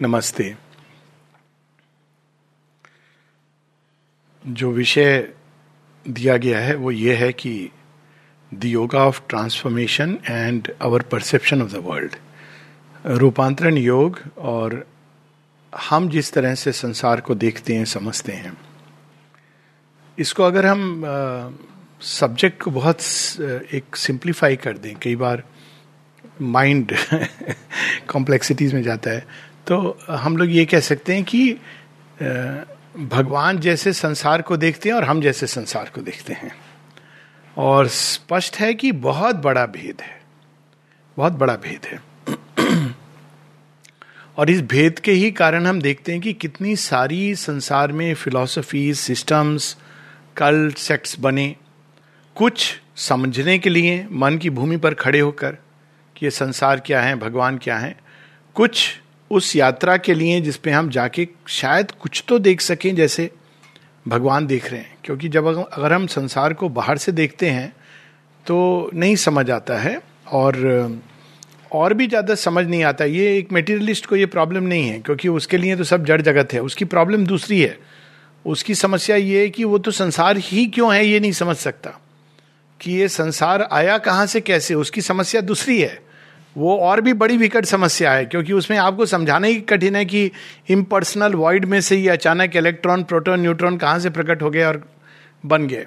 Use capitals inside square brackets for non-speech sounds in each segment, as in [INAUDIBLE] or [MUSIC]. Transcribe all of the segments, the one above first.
नमस्ते। जो विषय दिया गया है, वो ये है कि the yoga of transformation and our perception of the world रूपांतरण योग और हम जिस तरह से संसार को देखते हैं, समझते हैं। इसको अगर हम सब्जेक्ट को बहुत एक सिंप्लीफाई कर दें, कई बार माइंड कॉम्प्लेक्सिटीज [LAUGHS] में जाता है तो हम लोग ये कह सकते हैं कि भगवान जैसे संसार को देखते हैं और हम जैसे संसार को देखते हैं। और स्पष्ट है कि बहुत बड़ा भेद है। बहुत बड़ा भेद है। [CLEARS THROAT] और इस भेद के ही कारण हम देखते हैं कि कितनी सारी संसार में फिलॉसफी सिस्टम्स कल सेक्ट्स बने। कुछ समझने के लिए, मन की भूमि पर खड़े होकर कि ये संसार क्या है, भगवान क्या है, कुछ उस यात्रा के लिए जिसपे हम जाके शायद कुछ तो देख सकें जैसे भगवान देख रहे हैं। क्योंकि जब अगर हम संसार को बाहर से देखते हैं तो नहीं समझ आता है और और भी ज़्यादा समझ नहीं आता। ये एक मेटीरियलिस्ट को ये प्रॉब्लम नहीं है, क्योंकि उसके लिए तो सब जड़ जगत है। उसकी प्रॉब्लम दूसरी है। उसकी समस्या ये है कि वो तो संसार ही क्यों है ये नहीं समझ सकता। कि ये संसार आया कहाँ से, कैसे? उसकी समस्या दूसरी है। वो और भी बड़ी विकट समस्या है, क्योंकि उसमें आपको समझाना ही कठिन है कि इम्पर्सनल वॉइड में से ही अचानक इलेक्ट्रॉन प्रोटॉन न्यूट्रॉन कहाँ से प्रकट हो गए और बन गए।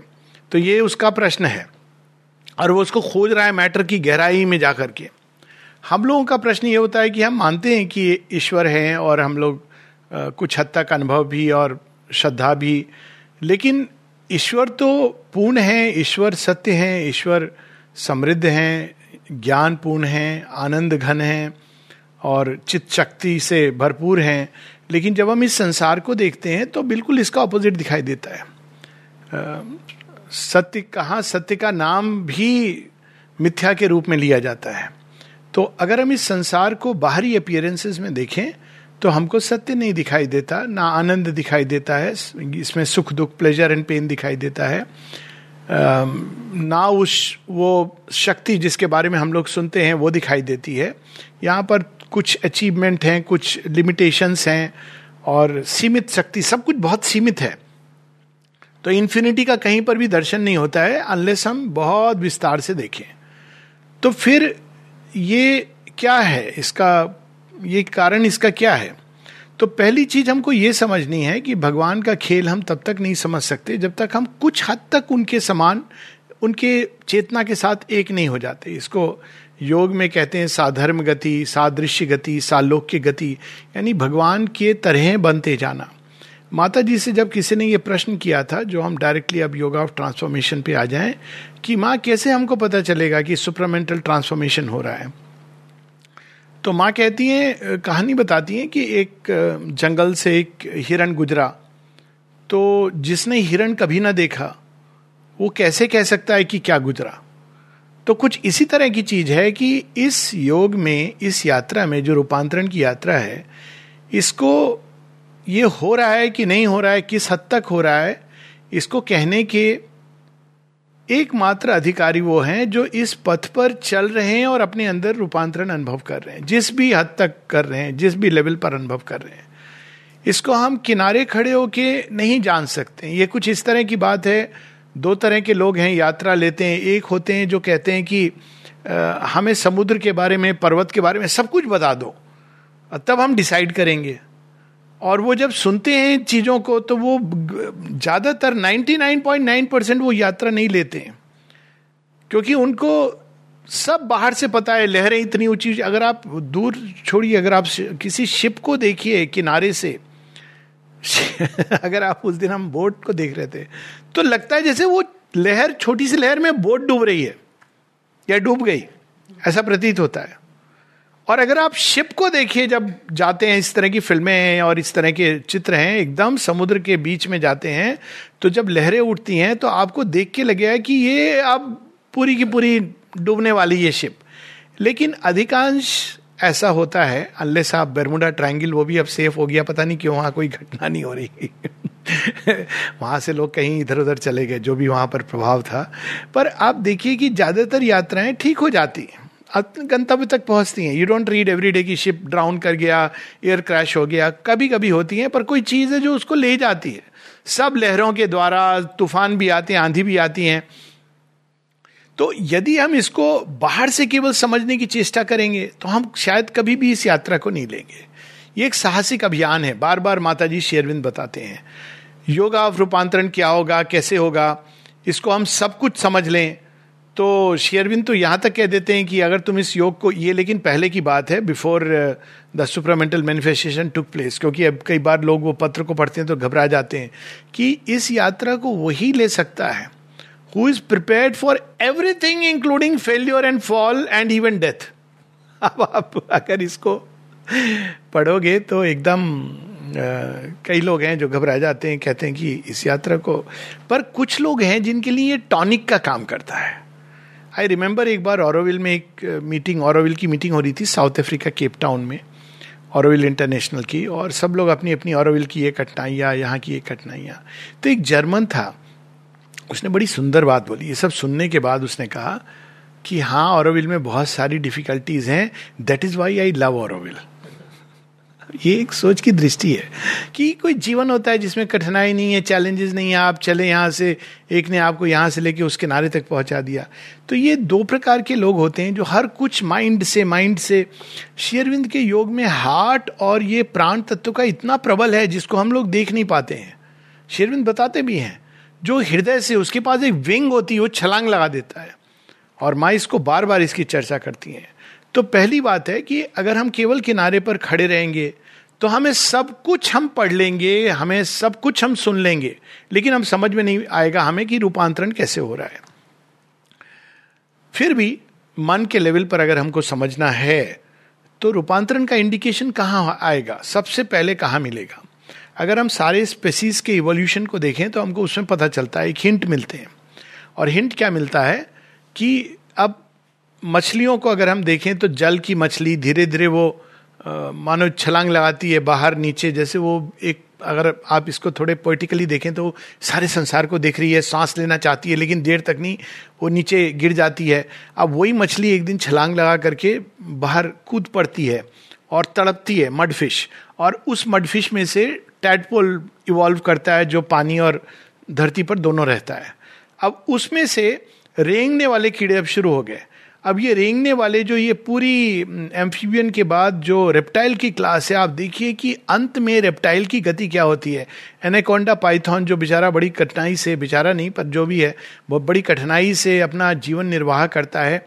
तो ये उसका प्रश्न है। और वो उसको खोज रहा है मैटर की गहराई में जाकर के। हम लोगों का प्रश्न ये होता है कि हम मानते हैं कि ईश्वर हैं और हम लोग कुछ हद तक अनुभव भी और श्रद्धा भी, लेकिन ईश्वर तो पूर्ण है, ईश्वर सत्य है, ईश्वर समृद्ध हैं ज्ञानपूर्ण हैं आनंद घन हैं और चित्त शक्ति से भरपूर हैं। लेकिन जब हम इस संसार को देखते हैं तो बिल्कुल इसका ऑपोजिट दिखाई देता है। सत्य कहाँ, सत्य का नाम भी मिथ्या के रूप में लिया जाता है। तो अगर हम इस संसार को बाहरी अपियरेंसेस में देखें तो हमको सत्य नहीं दिखाई देता, ना आनंद दिखाई देता है, इसमें सुख, दुख प्लेजर एंड पेन दिखाई देता है। ना उस वो शक्ति जिसके बारे में हम लोग सुनते हैं, वो दिखाई देती है। यहाँ पर कुछ अचीवमेंट हैं, कुछ लिमिटेशंस हैं और सीमित शक्ति, सब कुछ बहुत सीमित है। तो इन्फिनिटी का कहीं पर भी दर्शन नहीं होता है अनलेस हम बहुत विस्तार से देखें। तो फिर ये क्या है? इसका, ये कारण इसका क्या है? तो पहली चीज़ हमको ये समझनी है कि भगवान का खेल हम तब तक नहीं समझ सकते जब तक हम कुछ हद तक उनके समान, उनके चेतना के साथ एक नहीं हो जाते। इसको योग में कहते हैं साधर्म गति, सादृश्य गति, सालोक्य गति, यानी भगवान के तरह बनते जाना। माता जी से जब किसी ने ये प्रश्न किया था, जो हम डायरेक्टली अब योगा ऑफ़ ट्रांसफॉर्मेशन पे आ जाएँ, कि माँ, कैसे हमको पता चलेगा कि सुपरमेंटल ट्रांसफॉर्मेशन हो रहा है? तो माँ कहती हैं कहानी बताती हैं कि एक जंगल से एक हिरण गुजरा। तो जिसने हिरण कभी ना देखा, वो कैसे कह सकता है कि क्या गुजरा? तो कुछ इसी तरह की चीज़ है कि इस योग में, इस यात्रा में जो रूपांतरण की यात्रा है, इसको ये हो रहा है कि नहीं हो रहा है, किस हद तक हो रहा है, इसको कहने के एकमात्र अधिकारी वो हैं जो इस पथ पर चल रहे हैं और अपने अंदर रूपांतरण अनुभव कर रहे हैं। जिस भी हद तक कर रहे हैं जिस भी लेवल पर अनुभव कर रहे हैं। इसको हम किनारे खड़े होके नहीं जान सकते। ये कुछ इस तरह की बात है। दो तरह के लोग हैं यात्रा लेते हैं एक होते हैं जो कहते हैं कि आ, हमें समुद्र के बारे में पर्वत के बारे में सब कुछ बता दो। तब हम डिसाइड करेंगे। और वो जब सुनते हैं चीज़ों को तो वो ज़्यादातर 99.9 परसेंट वो यात्रा नहीं लेते हैं। क्योंकि उनको सब बाहर से पता है, लहरें इतनी ऊँची। अगर आप दूर छोड़िए, अगर आप किसी शिप को देखिए किनारे से, [LAUGHS] अगर आप उस दिन हम बोट को देख रहे थे तो लगता है जैसे वो लहर, छोटी सी लहर में बोट डूब रही है, या डूब गई, ऐसा प्रतीत होता है। और अगर आप शिप को देखिए, जब जाते हैं, इस तरह की फ़िल्में हैं और इस तरह के चित्र हैं, एकदम समुद्र के बीच में जाते हैं तो जब लहरें उठती हैं तो आपको देख के लगेगा कि ये अब पूरी की पूरी डूबने वाली ये शिप लेकिन अधिकांश ऐसा होता है अल्ले साहब बेरमुडा ट्रायंगल वो भी अब सेफ़ हो गया, पता नहीं क्यों वहाँ कोई घटना नहीं हो रही। [LAUGHS] वहाँ से लोग कहीं इधर उधर चले गए, जो भी वहाँ पर प्रभाव था। पर आप देखिए कि ज़्यादातर यात्राएँ ठीक हो जाती हैं। गंतव्य तक पहुँचती हैं। You don't read every day की शिप ड्राउन कर गया एयर क्रैश हो गया। कभी कभी होती हैं, पर कोई चीज़ है जो उसको ले जाती है। सब लहरों के द्वारा तूफ़ान भी आते हैं, आंधी भी आती हैं। तो यदि हम इसको बाहर से केवल समझने की चेष्टा करेंगे तो हम शायद कभी भी इस यात्रा को नहीं लेंगे। ये एक साहसिक अभियान है। बार बार माता जी शेरविंद बताते हैं। योगा रूपांतरण क्या होगा, कैसे होगा, इसको हम सब कुछ समझ लें। तो शेयरविंद तो यहाँ तक कह देते हैं कि अगर तुम इस योग को, ये लेकिन पहले की बात है before the supramental manifestation took place क्योंकि अब कई बार लोग वो पत्र को पढ़ते हैं तो घबरा जाते हैं कि इस यात्रा को वही ले सकता है who is prepared for everything including failure and fall and even death अब आप अगर इसको पढ़ोगे तो एकदम कई लोग हैं जो घबरा जाते हैं, कहते हैं कि इस यात्रा को, पर कुछ लोग हैं जिनके लिए ये टॉनिक का काम करता है। आई रिमेंबर एक बार औरविल में एक मीटिंग औरविल की मीटिंग हो रही थी साउथ अफ्रीका केप टाउन में औरविल इंटरनेशनल की, और सब लोग अपनी अपनी औरविल की ये कठिनाइयाँ, यहाँ की ये कठिनाइयाँ। तो एक जर्मन था, उसने बड़ी सुंदर बात बोली। ये सब सुनने के बाद उसने कहा कि हाँ औरविल में बहुत सारी डिफिकल्टीज हैं that is why I love Auroville ये एक सोच की दृष्टि है कि कोई जीवन होता है जिसमें कठिनाई नहीं है चैलेंजेस नहीं है, आप चले यहाँ से, एक ने आपको यहाँ से लेके उस किनारे तक पहुँचा दिया। तो ये दो प्रकार के लोग होते हैं जो हर कुछ माइंड से माइंड से। शेयरविंद के योग में हार्ट और ये प्राण तत्व का इतना प्रबल है जिसको हम लोग देख नहीं पाते हैं। शेरविंद बताते भी हैं, जो हृदय से उसके पास एक विंग होती है, वो छलांग लगा देता है और माँ इसको बार बार इसकी चर्चा करती हैं। तो पहली बात है कि अगर हम केवल किनारे पर खड़े रहेंगे तो हमें सब कुछ हम पढ़ लेंगे, हमें सब कुछ हम सुन लेंगे, लेकिन हम समझ में नहीं आएगा हमें कि रूपांतरण कैसे हो रहा है। फिर भी मन के लेवल पर अगर हमको समझना है तो रूपांतरण का इंडिकेशन कहाँ आएगा? सबसे पहले कहाँ मिलेगा? अगर हम सारे स्पेसीज के इवोल्यूशन को देखें तो हमको उसमें पता चलता है, एक हिंट मिलते हैं। और हिंट क्या मिलता है? कि अब मछलियों को अगर हम देखें तो जल की मछली धीरे धीरे वो मानो छलांग लगाती है बाहर नीचे, जैसे वो एक, अगर आप इसको थोड़े पोइटिकली देखें तो सारे संसार को देख रही है, सांस लेना चाहती है, लेकिन देर तक नहीं, वो नीचे गिर जाती है। अब वही मछली एक दिन छलांग लगा करके बाहर कूद पड़ती है और तड़पती है मडफिश और उस मडफिश में से टैडपोल इवॉल्व करता है, जो पानी और धरती पर दोनों रहता है। अब उसमें से रेंगने वाले कीड़े अब शुरू हो गए। अब ये रेंगने वाले जो ये पूरी एम्फीबियन के बाद जो रेप्टाइल की क्लास है, आप देखिए कि अंत में रेप्टाइल की गति क्या होती है। एनेकोंडा पाइथन जो बेचारा बड़ी कठिनाई से, बेचारा नहीं, पर जो भी है वो बड़ी कठिनाई से अपना जीवन निर्वाह करता है।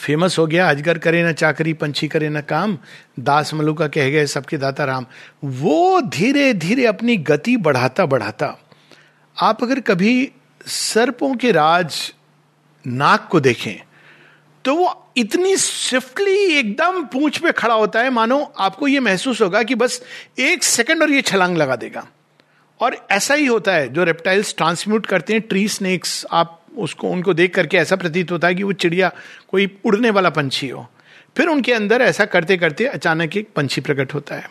फ़ेमस हो गया, अजगर करे ना चाकरी, पंछी करे ना काम, दास मलू का कह गए सबके दाता राम। वो धीरे धीरे अपनी गति बढ़ाता बढ़ाता। आप अगर कभी सर्पों के राज नाक को देखें तो वो इतनी स्विफ्टली एकदम पूंछ पे खड़ा होता है, मानो आपको ये महसूस होगा कि बस एक सेकंड और ये छलांग लगा देगा। और ऐसा ही होता है, जो रेप्टाइल्स ट्रांसम्यूट करते हैं ट्री स्नेक्स आप उसको, उनको देख करके ऐसा प्रतीत होता है कि वो चिड़िया कोई उड़ने वाला पंछी हो। फिर उनके अंदर ऐसा करते करते अचानक एक पंछी प्रकट होता है।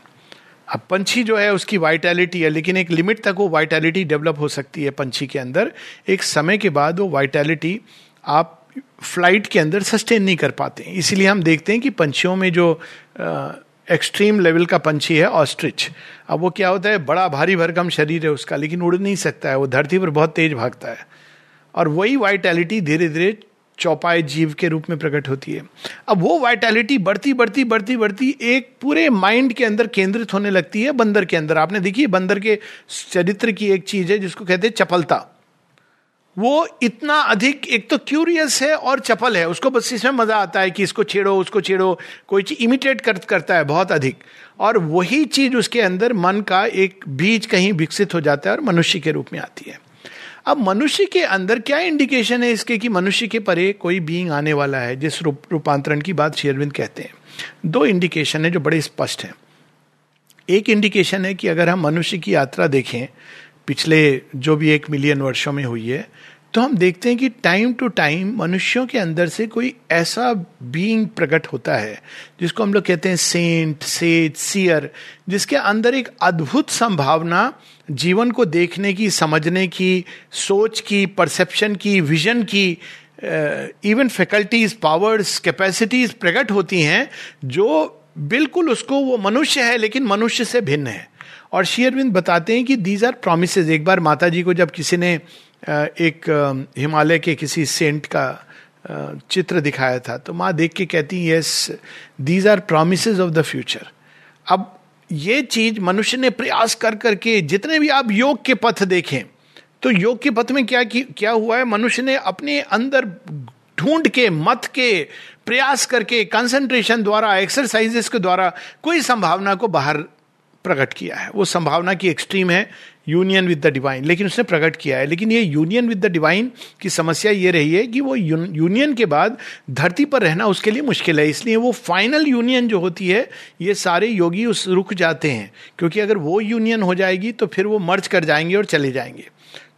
अब पंछी जो है, उसकी वाइटैलिटी है, लेकिन एक लिमिट तक वो वाइटैलिटी डेवलप हो सकती है पंछी के अंदर। एक समय के बाद वो वाइटैलिटी आप फ़्लाइट के अंदर सस्टेन नहीं कर पाते इसीलिए हम देखते हैं कि पंछियों में जो एक्सट्रीम लेवल का पंछी है ऑस्ट्रिच अब वो क्या होता है? बड़ा भारी भरकम शरीर है उसका, लेकिन उड़ नहीं सकता है। वो धरती पर बहुत तेज भागता है। और वही वाइटैलिटी धीरे धीरे चौपाए जीव के रूप में प्रकट होती है। अब वो वाइटैलिटी बढ़ती बढ़ती बढ़ती बढ़ती एक पूरे माइंड के अंदर केंद्रित होने लगती है, बंदर के अंदर। आपने देखी बंदर के चरित्र की एक चीज़ है जिसको कहते हैं चपलता। वो इतना अधिक एक तो क्यूरियस है और चपल है। उसको बस इसमें मज़ा आता है कि इसको छेड़ो उसको छेड़ो। कोई चीज़ इमिटेट कर, करता है बहुत अधिक। और वही चीज़ उसके अंदर मन का एक बीज कहीं विकसित हो जाता है और मनुष्य के रूप में आती है। अब मनुष्य के अंदर क्या इंडिकेशन है इसके कि मनुष्य के परे कोई बीइंग आने वाला है? जिस रूप रूपांतरण की बात शेरविंद कहते हैं। दो इंडिकेशन है जो बड़े स्पष्ट हैं। एक इंडिकेशन है कि अगर हम मनुष्य की यात्रा देखें पिछले जो भी एक मिलियन वर्षों में हुई है तो हम देखते हैं कि टाइम टू टाइम मनुष्यों के अंदर से कोई ऐसा बीइंग प्रकट होता है, जिसको हम लोग कहते हैं सेंट सेज सियर जिसके अंदर एक अद्भुत संभावना जीवन को देखने की, समझने की, सोच की परसेप्शन की विजन की इवन फैकल्टीज पावर्स कैपेसिटीज प्रकट होती हैं, जो बिल्कुल उसको वो मनुष्य है, लेकिन मनुष्य से भिन्न है। और शेयरविंद बताते हैं कि दीज आर प्रोमिस एक बार माता जी को जब किसी ने एक हिमालय के किसी सेंट का चित्र दिखाया था तो माँ देख के कहती yes these are promise of the future अब ये चीज़ मनुष्य ने प्रयास कर करके जितने भी आप योग के पथ देखें तो योग के पथ में क्या क्या हुआ है? मनुष्य ने अपने अंदर ढूंढ के, मत के प्रयास करके कंसंट्रेशन द्वारा एक्सरसाइजेस के द्वारा कोई संभावना को बाहर प्रकट किया है। वो संभावना की एक्सट्रीम है यूनियन विद द डिवाइन लेकिन उसने प्रकट किया है। लेकिन ये यूनियन विद द डिवाइन की समस्या ये रही है कि वो यूनियन के बाद धरती पर रहना उसके लिए मुश्किल है। इसलिए वो फाइनल यूनियन जो होती है, ये सारे योगी उस रुक जाते हैं। क्योंकि अगर वो यूनियन हो जाएगी तो फिर वो मर्ज कर जाएँगे और चले जाएँगे।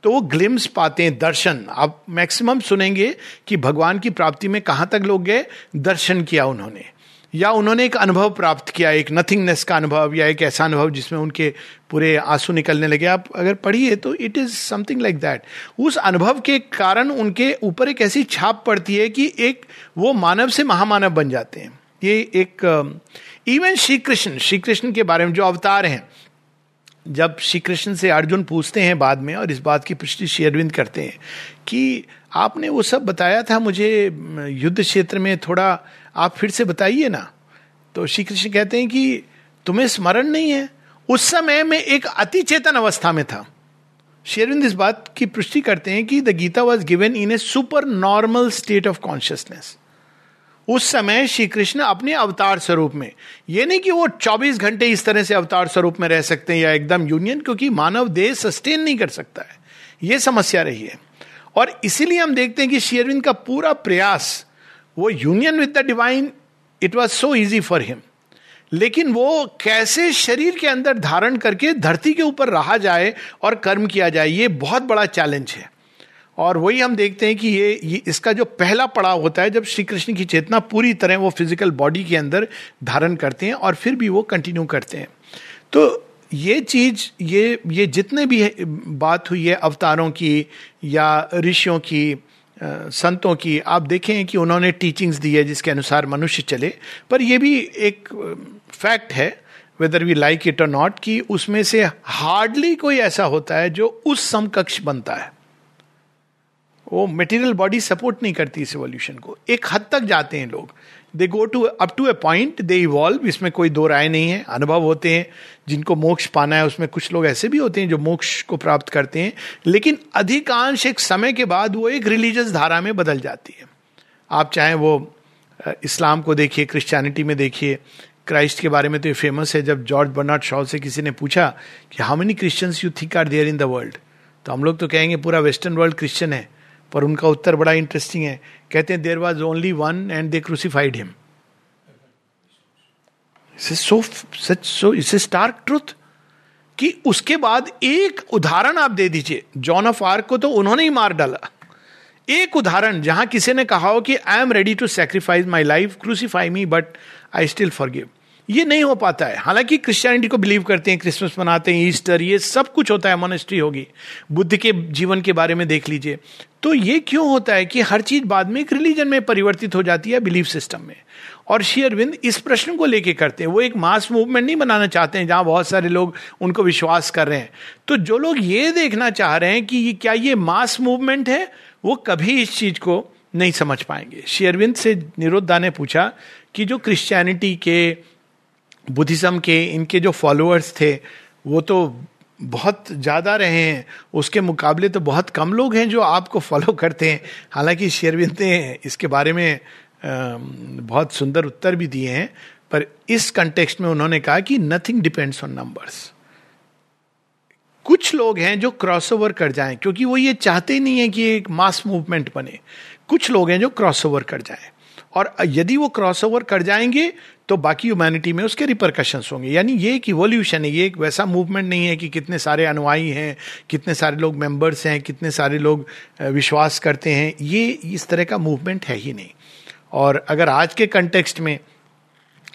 तो वो ग्लिम्स पाते हैं, दर्शन। आप मैक्सिमम सुनेंगे कि भगवान की प्राप्ति में कहाँ तक लोग गए? दर्शन किया उन्होंने। या उन्होंने एक अनुभव प्राप्त किया, एक नथिंगनेस का अनुभव या एक ऐसा अनुभव जिसमें उनके पूरे आँसू निकलने लगे। आप अगर पढ़िए तो it is something like that उस अनुभव के कारण उनके ऊपर एक ऐसी छाप पड़ती है कि एक वो मानव से महामानव बन जाते हैं। ये एक इवन श्री कृष्ण श्री कृष्ण के बारे में जो अवतार हैं, जब श्री कृष्ण से अर्जुन पूछते हैं बाद में और इस बात की पुष्टि श्री अरविंद करते हैं कि आपने वो सब बताया था मुझे युद्ध क्षेत्र में थोड़ा आप फिर से बताइए ना। तो श्री कृष्ण कहते हैं कि तुम्हें स्मरण नहीं है? उस समय में एक अति चेतन अवस्था में था। शेरविंद इस बात की पुष्टि करते हैं कि the Gita was given in a super normal state of consciousness उस समय श्री कृष्ण अपने अवतार स्वरूप में, ये नहीं कि वो 24 घंटे इस तरह से अवतार स्वरूप में रह सकते हैं या एकदम यूनियन क्योंकि मानव देह सस्टेन नहीं कर सकता है। ये समस्या रही है। और इसीलिए हम देखते हैं कि शेरविंद का पूरा प्रयास वो union with the divine it was so easy for him लेकिन वो कैसे शरीर के अंदर धारण करके धरती के ऊपर रहा जाए और कर्म किया जाए ये बहुत बड़ा चैलेंज है। और वही हम देखते हैं कि ये, ये इसका जो पहला पड़ाव होता है जब श्री कृष्ण की चेतना पूरी तरह वो फ़िज़िकल बॉडी के अंदर धारण करते हैं और फिर भी वो कंटिन्यू करते हैं। तो ये चीज़ ये ये जितने भी बात हुई है अवतारों की या ऋषियों की संतों की। आप देखें कि उन्होंने टीचिंग्स दी है जिसके अनुसार मनुष्य चले। पर यह भी एक फैक्ट है वेदर वी लाइक इट और नॉट कि उसमें से हार्डली कोई ऐसा होता है जो उस समकक्ष बनता है। वो मटेरियल बॉडी सपोर्ट नहीं करती इस एवोल्यूशन को। एक हद तक जाते हैं लोग। They go to up to a point they evolve इसमें कोई दो राय नहीं है, अनुभव होते हैं, जिनको मोक्ष पाना है, उसमें कुछ लोग ऐसे भी होते हैं जो मोक्ष को प्राप्त करते हैं, लेकिन अधिकांश एक समय के बाद वो एक रिलीजियस धारा में बदल जाती है। आप चाहे वो इस्लाम को देखिए क्रिश्चियनिटी में देखिए क्राइस्ट के बारे में तो ये फ़ेमस है, जब जॉर्ज बर्नार्ड शॉ से किसी ने पूछा कि how many Christians you think are there in the world तो हम लोग तो कहेंगे, पूरा वेस्टर्न वर्ल्ड क्रिश्चियन है। पर उनका उत्तर बड़ा इंटरेस्टिंग है। कहते हैं there was only one and they crucified him so such so is stark truth कि उसके बाद एक उदाहरण आप दे दीजिए। जॉन ऑफ़ आर्क को तो उन्होंने ही मार डाला। एक उदाहरण जहाँ किसी ने कहा हो कि I am ready to sacrifice my life crucify me but I still forgive ये नहीं हो पाता है। हालाँकि क्रिश्चियनिटी को बिलीव करते हैं क्रिसमस मनाते हैं ईस्टर ये सब कुछ होता है मोनेस्ट्री होगी। बुद्ध के जीवन के बारे में देख लीजिए। तो ये क्यों होता है कि हर चीज़ बाद में एक रिलीजन में परिवर्तित हो जाती है बिलीफ सिस्टम में? और शेयरविंद इस प्रश्न को लेके करते हैं। वो एक मास मूवमेंट नहीं बनाना चाहते हैं, जहाँ बहुत सारे लोग उनको विश्वास कर रहे हैं। तो जो लोग ये देखना चाह रहे हैं कि क्या ये मास मूवमेंट है, वो कभी इस चीज़ को नहीं समझ पाएँगे। शेयरविंद से निरुद्धा ने पूछा कि जो क्रिश्चियनिटी के बुद्धिज्म के इनके जो फॉलोअर्स थे, वो तो बहुत ज़्यादा रहे हैं। उसके मुकाबले तो बहुत कम लोग हैं जो आपको फॉलो करते हैं। हालाँकि शेरविंद ने इसके बारे में बहुत सुंदर उत्तर भी दिए हैं, पर इस कंटेक्स्ट में उन्होंने कहा कि नथिंग डिपेंड्स ऑन नंबर्स कुछ लोग हैं जो क्रॉसओवर कर जाएँ, क्योंकि वो ये चाहते नहीं है कि एक मास मूवमेंट बने। कुछ लोग हैं जो क्रॉसओवर कर जाएँ। और यदि वो क्रॉसओवर कर जाएँगे तो बाकी ह्यूमैनिटी में उसके रिपरकशन होंगे। यानी ये एक इवोल्यूशन है, ये एक वैसा मूवमेंट नहीं है कि कितने सारे अनुयायी हैं, कितने सारे लोग मेंबर्स हैं, कितने सारे लोग विश्वास करते हैं। ये इस तरह का मूवमेंट है ही नहीं। और अगर आज के कंटेक्स्ट में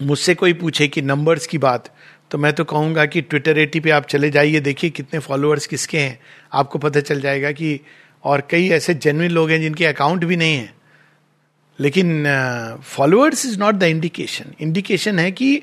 मुझसे कोई पूछे कि नंबर्स की बात तो मैं तो कहूँगा कि ट्विटर एटी पे आप चले जाइए, देखिए कितने फॉलोअर्स किसके हैं। आपको पता चल जाएगा कि और कई ऐसे जेनविन लोग हैं जिनके अकाउंट भी नहीं है। लेकिन followers is not the indication indication है कि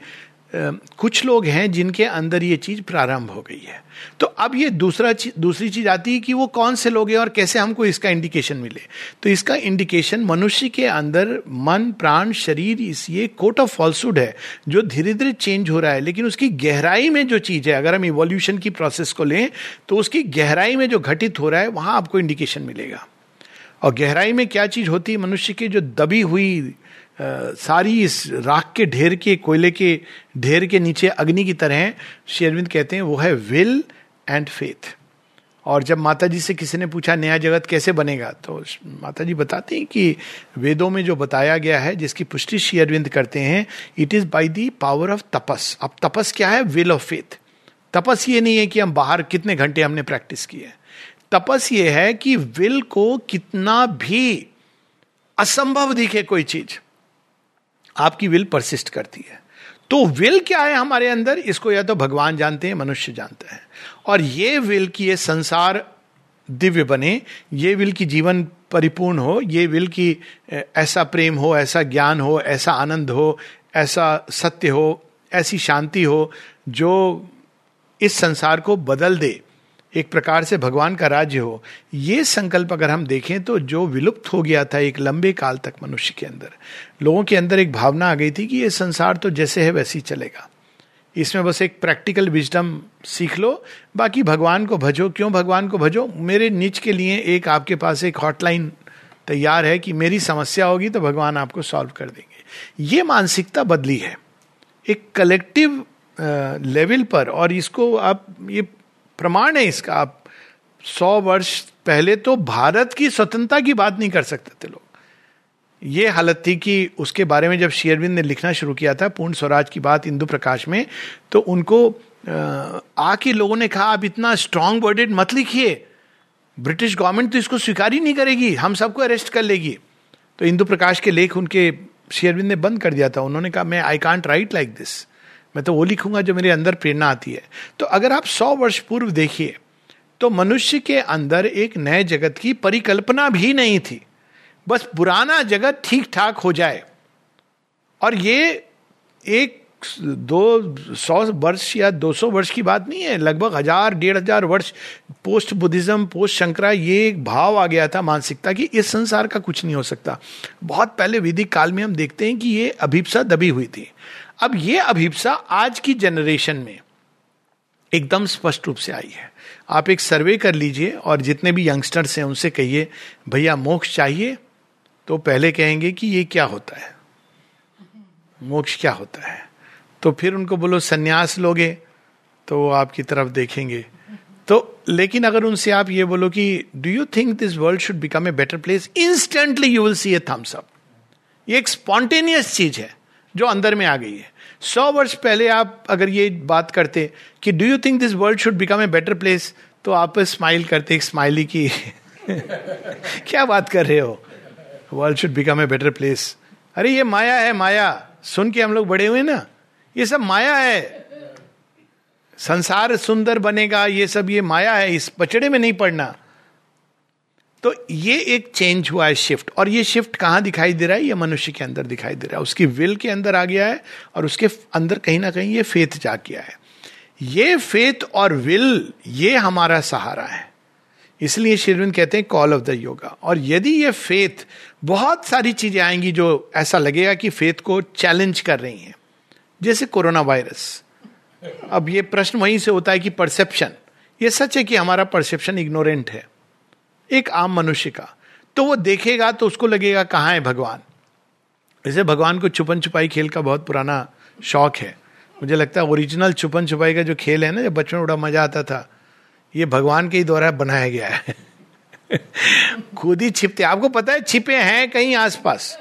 कुछ लोग हैं जिनके अंदर ये चीज़ प्रारंभ हो गई है। तो अब ये दूसरा चीज़ दूसरी चीज़ आती है कि वो कौन से लोग हैं और कैसे हमको इसका इंडिकेशन मिले। तो इसका इंडिकेशन मनुष्य के अंदर मन, प्राण, शरीर इस ये कोट ऑफ़ फॉल्सुड है, जो धीरे धीरे चेंज हो रहा है। लेकिन उसकी गहराई में जो चीज़ है, अगर हम इवोल्यूशन की प्रोसेस को लें तो उसकी गहराई में जो घटित हो रहा है, वहाँ आपको इंडिकेशन मिलेगा। और गहराई में क्या चीज़ होती है मनुष्य की जो दबी हुई आ, सारी इस राख के ढेर के कोयले के ढेर के नीचे अग्नि की तरह शेरविंद कहते हैं वो है विल एंड फेथ। और जब माता जी से किसी ने पूछा नया जगत कैसे बनेगा? तो माता जी बताते हैं कि वेदों में जो बताया गया है जिसकी पुष्टि श्री अरविंद करते हैं it is by the power of tapas अब तपस क्या है? विल ऑफ़ फेथ तपस ये नहीं है कि हम बाहर कितने घंटे हमने प्रैक्टिस किए तपस ये है कि विल को कितना भी असंभव दिखे कोई चीज़, आपकी विल परसिस्ट करती है। तो विल क्या है हमारे अंदर? इसको या तो भगवान जानते हैं, मनुष्य जानते हैं। और ये विल की ये संसार दिव्य बने, ये विल की जीवन परिपूर्ण हो, ये विल की ऐसा प्रेम हो, ऐसा ज्ञान हो, ऐसा आनंद हो, ऐसा सत्य हो, ऐसी शांति हो, जो इस संसार को बदल दे। एक प्रकार से भगवान का राज्य हो, ये संकल्प अगर हम देखें तो जो विलुप्त हो गया था एक लंबे काल तक मनुष्य के अंदर, लोगों के अंदर एक भावना आ गई थी कि ये संसार तो जैसे है वैसे ही चलेगा। इसमें बस एक प्रैक्टिकल विजडम सीख लो, बाकी भगवान को भजो। क्यों भगवान को भजो? मेरे निच के लिए एक आपके पास एक हॉटलाइन तैयार है कि मेरी समस्या होगी तो भगवान आपको सॉल्व कर देंगे। ये मानसिकता बदली है। एक कलेक्टिव लेवल पर और इसको आप, ये प्रमाण है इसका। आप सौ वर्ष पहले तो भारत की स्वतंत्रता की बात नहीं कर सकते थे लोग। ये हालत थी कि उसके बारे में जब शेयरविंद ने लिखना शुरू किया था, पूर्ण स्वराज की बात इंदु प्रकाश में तो उनको आके लोगों ने कहा, आप इतना स्ट्रांग वर्डेड मत लिखिए। ब्रिटिश गवर्नमेंट तो इसको स्वीकार ही नहीं करेगी। हम सबको अरेस्ट कर लेगी। तो इंदु प्रकाश के लेख उनके शेयरविंद ने बंद कर दिया था। उन्होंने कहा, मैं I can't write like this मैं तो वो लिखूँगा जो मेरे अंदर प्रेरणा आती है। तो अगर आप सौ वर्ष पूर्व देखिए तो मनुष्य के अंदर एक नए जगत की परिकल्पना भी नहीं थी। बस पुराना जगत ठीक ठाक हो जाए। और ये एक दो सौ वर्ष या दो सौ वर्ष की बात नहीं है, लगभग हज़ार, डेढ़ हज़ार वर्ष पोस्ट बुद्धिज्म पोस्ट शंकरा ये एक भाव आ गया था मानसिकता कि इस संसार का कुछ नहीं हो सकता। बहुत पहले वैदिक काल में हम देखते हैं कि ये अभिप्सा दबी हुई थी। अब ये अभिप्सा आज की जनरेशन में एकदम स्पष्ट रूप से आई है। आप एक सर्वे कर लीजिए और जितने भी यंगस्टर्स हैं उनसे कहिए, भैया, मोक्ष चाहिए? तो पहले कहेंगे कि ये क्या होता है? मोक्ष क्या होता है? तो फिर उनको बोलो, सन्यास लोगे? तो वो आपकी तरफ़ देखेंगे। तो लेकिन अगर उनसे आप ये बोलो कि do you think this world should become a better place instantly you will see a thumbs up ये एक स्पॉन्टेनियस चीज़ है। जो अंदर में आ गई है। सौ वर्ष पहले आप अगर ये बात करते कि do you think this world should become a better place तो आप स्माइल करते, एक स्माइली की, [LAUGHS] क्या बात कर रहे हो? World should become a better place अरे, ये माया है, माया। सुन के हम लोग बड़े हुए ना। ये सब माया है। संसार सुंदर बनेगा, ये सब, ये माया है। इस पचड़े में नहीं पड़ना। तो ये एक चेंज हुआ है शिफ्ट और ये शिफ्ट कहाँ दिखाई दे रहा है? ये मनुष्य के अंदर दिखाई दे रहा है। उसकी विल के अंदर आ गया है और उसके अंदर कहीं ना कहीं ये फेथ जा गया है। ये फेथ और विल ये हमारा सहारा है। इसलिए शिरविंद कहते हैं कॉल ऑफ़ द योगा और यदि ये फेथ बहुत सारी चीज़ें आएँगी जो ऐसा लगेगा कि फेथ को चैलेंज कर रही हैं। जैसे कोरोना वायरस। अब ये प्रश्न वहीं से होता है कि परसेप्शन ये सच है कि हमारा परसेप्शन इग्नोरेंट है। एक आम मनुष्य का। तो वो देखेगा तो उसको लगेगा, कहाँ है भगवान? जैसे भगवान को छुपन छुपाई खेल का बहुत पुराना शौक है। मुझे लगता है ओरिजिनल छुपन छुपाई का जो खेल है ना, जब बचपन में बड़ा मज़ा आता था, ये भगवान के ही द्वारा बनाया गया है। [LAUGHS] खुद ही छिपते आपको पता है, छिपे हैं कहीं आसपास।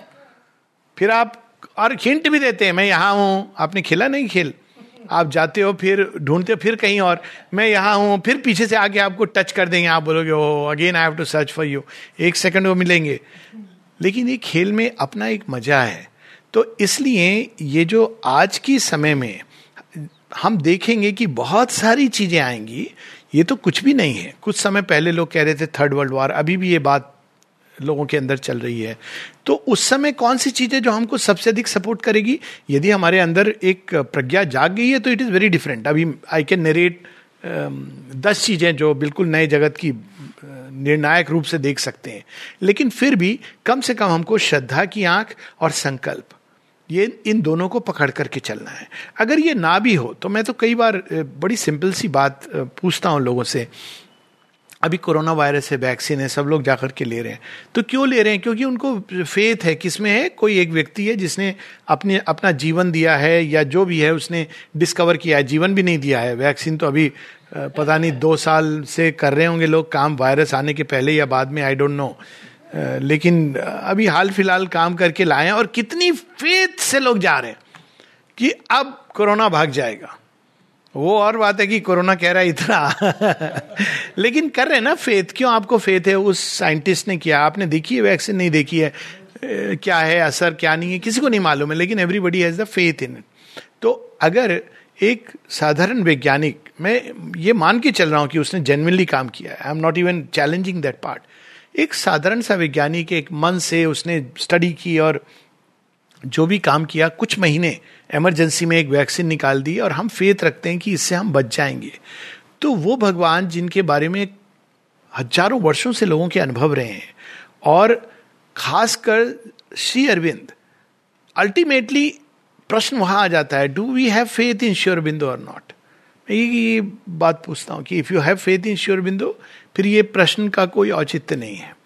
फिर आप और हिंट भी देते हैं, मैं यहाँ हूँ, आपने खेला नहीं खेल? आप जाते हो, फिर ढूंढते हो, फिर कहीं और। मैं यहाँ हूँ, फिर पीछे से आके आपको टच कर देंगे। आप बोलोगे ओ again I have to search for you एक सेकंड वो मिलेंगे। लेकिन ये खेल में अपना एक मज़ा है। तो इसलिए ये जो आज के समय में हम देखेंगे कि बहुत सारी चीज़ें आएँगी, ये तो कुछ भी नहीं है। कुछ समय पहले लोग कह रहे थे थर्ड वर्ल्ड वॉर अभी भी ये बात लोगों के अंदर चल रही है। तो उस समय कौन सी चीज़ें जो हमको सबसे अधिक सपोर्ट करेगी? यदि हमारे अंदर एक प्रज्ञा जाग गई है तो इट इज़ वेरी डिफरेंट अभी आई कैन नरेट दस चीज़ें जो बिल्कुल नए जगत की निर्णायक रूप से देख सकते हैं। लेकिन फिर भी कम से कम हमको श्रद्धा की आँख और संकल्प, ये इन दोनों को पकड़ करके चलना है। अगर ये ना भी हो तो मैं तो कई बार बड़ी सिंपल सी बात पूछता हूँ लोगों से अभी कोरोना वायरस है, वैक्सीन है, सब लोग जाकर के ले रहे हैं। तो क्यों ले रहे हैं? क्योंकि उनको फेथ है किसमें है? कोई एक व्यक्ति है जिसने अपने, अपना जीवन दिया है या जो भी है, उसने डिस्कवर किया है। जीवन भी नहीं दिया है। वैक्सीन तो अभी पता नहीं, दो साल से कर रहे होंगे लोग। काम वायरस आने के पहले या बाद में आई डोंट नो लेकिन अभी हाल फ़िलहाल काम करके लाए और कितनी फेथ से लोग जा रहे हैं कि अब कोरोना भाग जाएगा। वो और बात है कि कोरोना कह रहा है इतना। [LAUGHS] लेकिन कर रहे हैं ना फेथ क्यों आपको फेथ है? उस साइंटिस्ट ने किया। आपने देखी है वैक्सीन नहीं देखी है। क्या है? असर क्या नहीं है? किसी को नहीं मालूम है, लेकिन everybody has the faith in तो अगर एक साधारण वैज्ञानिक, मैं ये मान के चल रहा हूँ कि उसने जेनविनली काम किया I am not even challenging that part एक साधारण सा वैज्ञानिक, एक मन से उसने स्टडी की और जो भी काम किया, कुछ महीने एमरजेंसी में एक वैक्सीन निकाल दी और हम फेथ रखते हैं कि इससे हम बच जाएँगे। तो वो भगवान जिनके बारे में हज़ारों वर्षों से लोगों के अनुभव रहे हैं और खासकर श्री अरविंद अल्टीमेटली प्रश्न वहाँ आ जाता है do we have faith in Sri Aurobindo और नॉट मैं ये बात पूछता हूँ कि if you have faith in Sri Aurobindo फिर ये प्रश्न का कोई औचित्य नहीं है।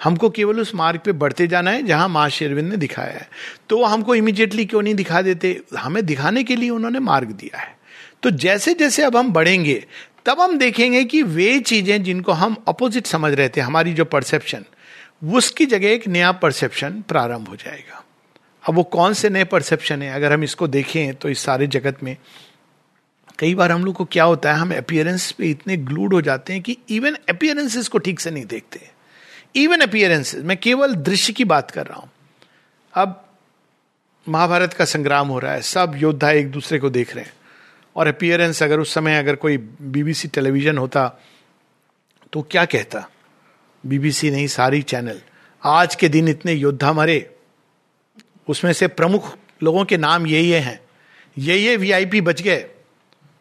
हमको केवल उस मार्ग पे बढ़ते जाना है जहाँ माँ शेरविंद ने दिखाया है। तो हमको इमीडिएटली क्यों नहीं दिखा देते? हमें दिखाने के लिए उन्होंने मार्ग दिया है। तो जैसे जैसे अब हम बढ़ेंगे, तब हम देखेंगे कि वे चीज़ें जिनको हम अपोजिट समझ रहे थे, हमारी जो परसेप्शन उसकी जगह एक नया परसेप्शन प्रारंभ हो जाएगा। अब वो कौन से नए परसेप्शन है? अगर हम इसको देखें तो इस सारे जगत में कई बार हम लोग को क्या होता है, हम अपियरेंस पे इतने ग्लूड हो जाते हैं कि इवन अपियरेंसेस को ठीक से नहीं देखते। इवन अपियरेंसेस मैं केवल दृश्य की बात कर रहा हूँ। अब महाभारत का संग्राम हो रहा है, सब योद्धा एक दूसरे को देख रहे हैं। और अपियरेंस अगर उस समय अगर कोई बीबीसी टेलीविज़न होता तो क्या कहता? बीबीसी नहीं, सारी चैनल आज के दिन इतने योद्धा मरे, उसमें से प्रमुख लोगों के नाम ये ये हैं। ये ये वीआईपी बच गए।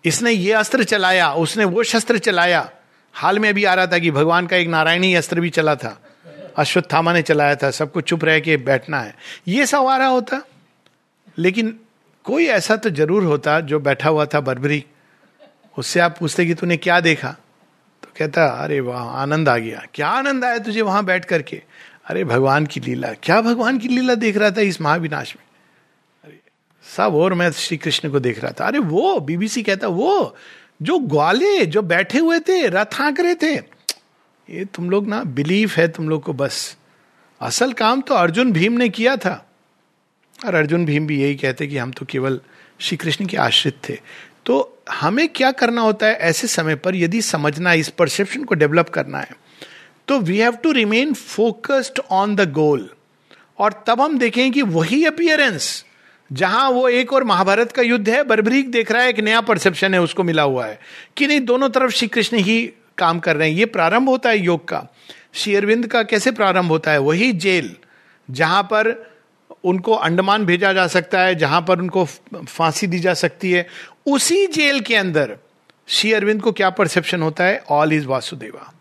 इसने ये अस्त्र चलाया, उसने वो शस्त्र चलाया। हाल में अभी आ रहा था कि भगवान का एक नारायणी अस्त्र भी चला था। अश्वत्थामा ने चलाया था सबको चुप रह के बैठना है। ये सब आ रहा होता। लेकिन कोई ऐसा तो ज़रूर होता जो बैठा हुआ था बरबरी। उससे आप पूछते कि तूने क्या देखा? तो कहता, अरे वाह, आनंद आ गया। क्या आनंद आया तुझे वहाँ बैठ करके? अरे, भगवान की लीला। क्या भगवान की लीला देख रहा था इस महाविनाश में? अरे, सब और मैं श्री कृष्ण को देख रहा था। अरे, वो, बीबीसी कहता, वो जो ग्वाले, जो बैठे हुए थे रथ हाँक रहे थे, ये तुम लोग ना बिलीव है तुम लोग को बस। असल काम तो अर्जुन भीम ने किया था। और अर्जुन भीम भी यही कहते कि हम तो केवल श्री कृष्ण के आश्रित थे। तो हमें क्या करना होता है ऐसे समय पर यदि समझना है, इस परसेप्शन को डेवलप करना है तो we have to remain focused on the goal और तब हम देखें कि वही अपियरेंस जहाँ वो एक और महाभारत का युद्ध है, बर्बरीक देख रहा है, एक नया परसेप्शन है, उसको मिला हुआ है कि नहीं, दोनों तरफ़ श्री कृष्ण ही काम कर रहे हैं। ये प्रारंभ होता है योग का। श्री अरविंद का कैसे प्रारंभ होता है? वही जेल, जहाँ पर उनको अंडमान भेजा जा सकता है, जहाँ पर उनको फांसी दी जा सकती है। उसी जेल के अंदर श्री अरविंद को क्या परसेप्शन होता है? ऑल इज़ वासुदेवा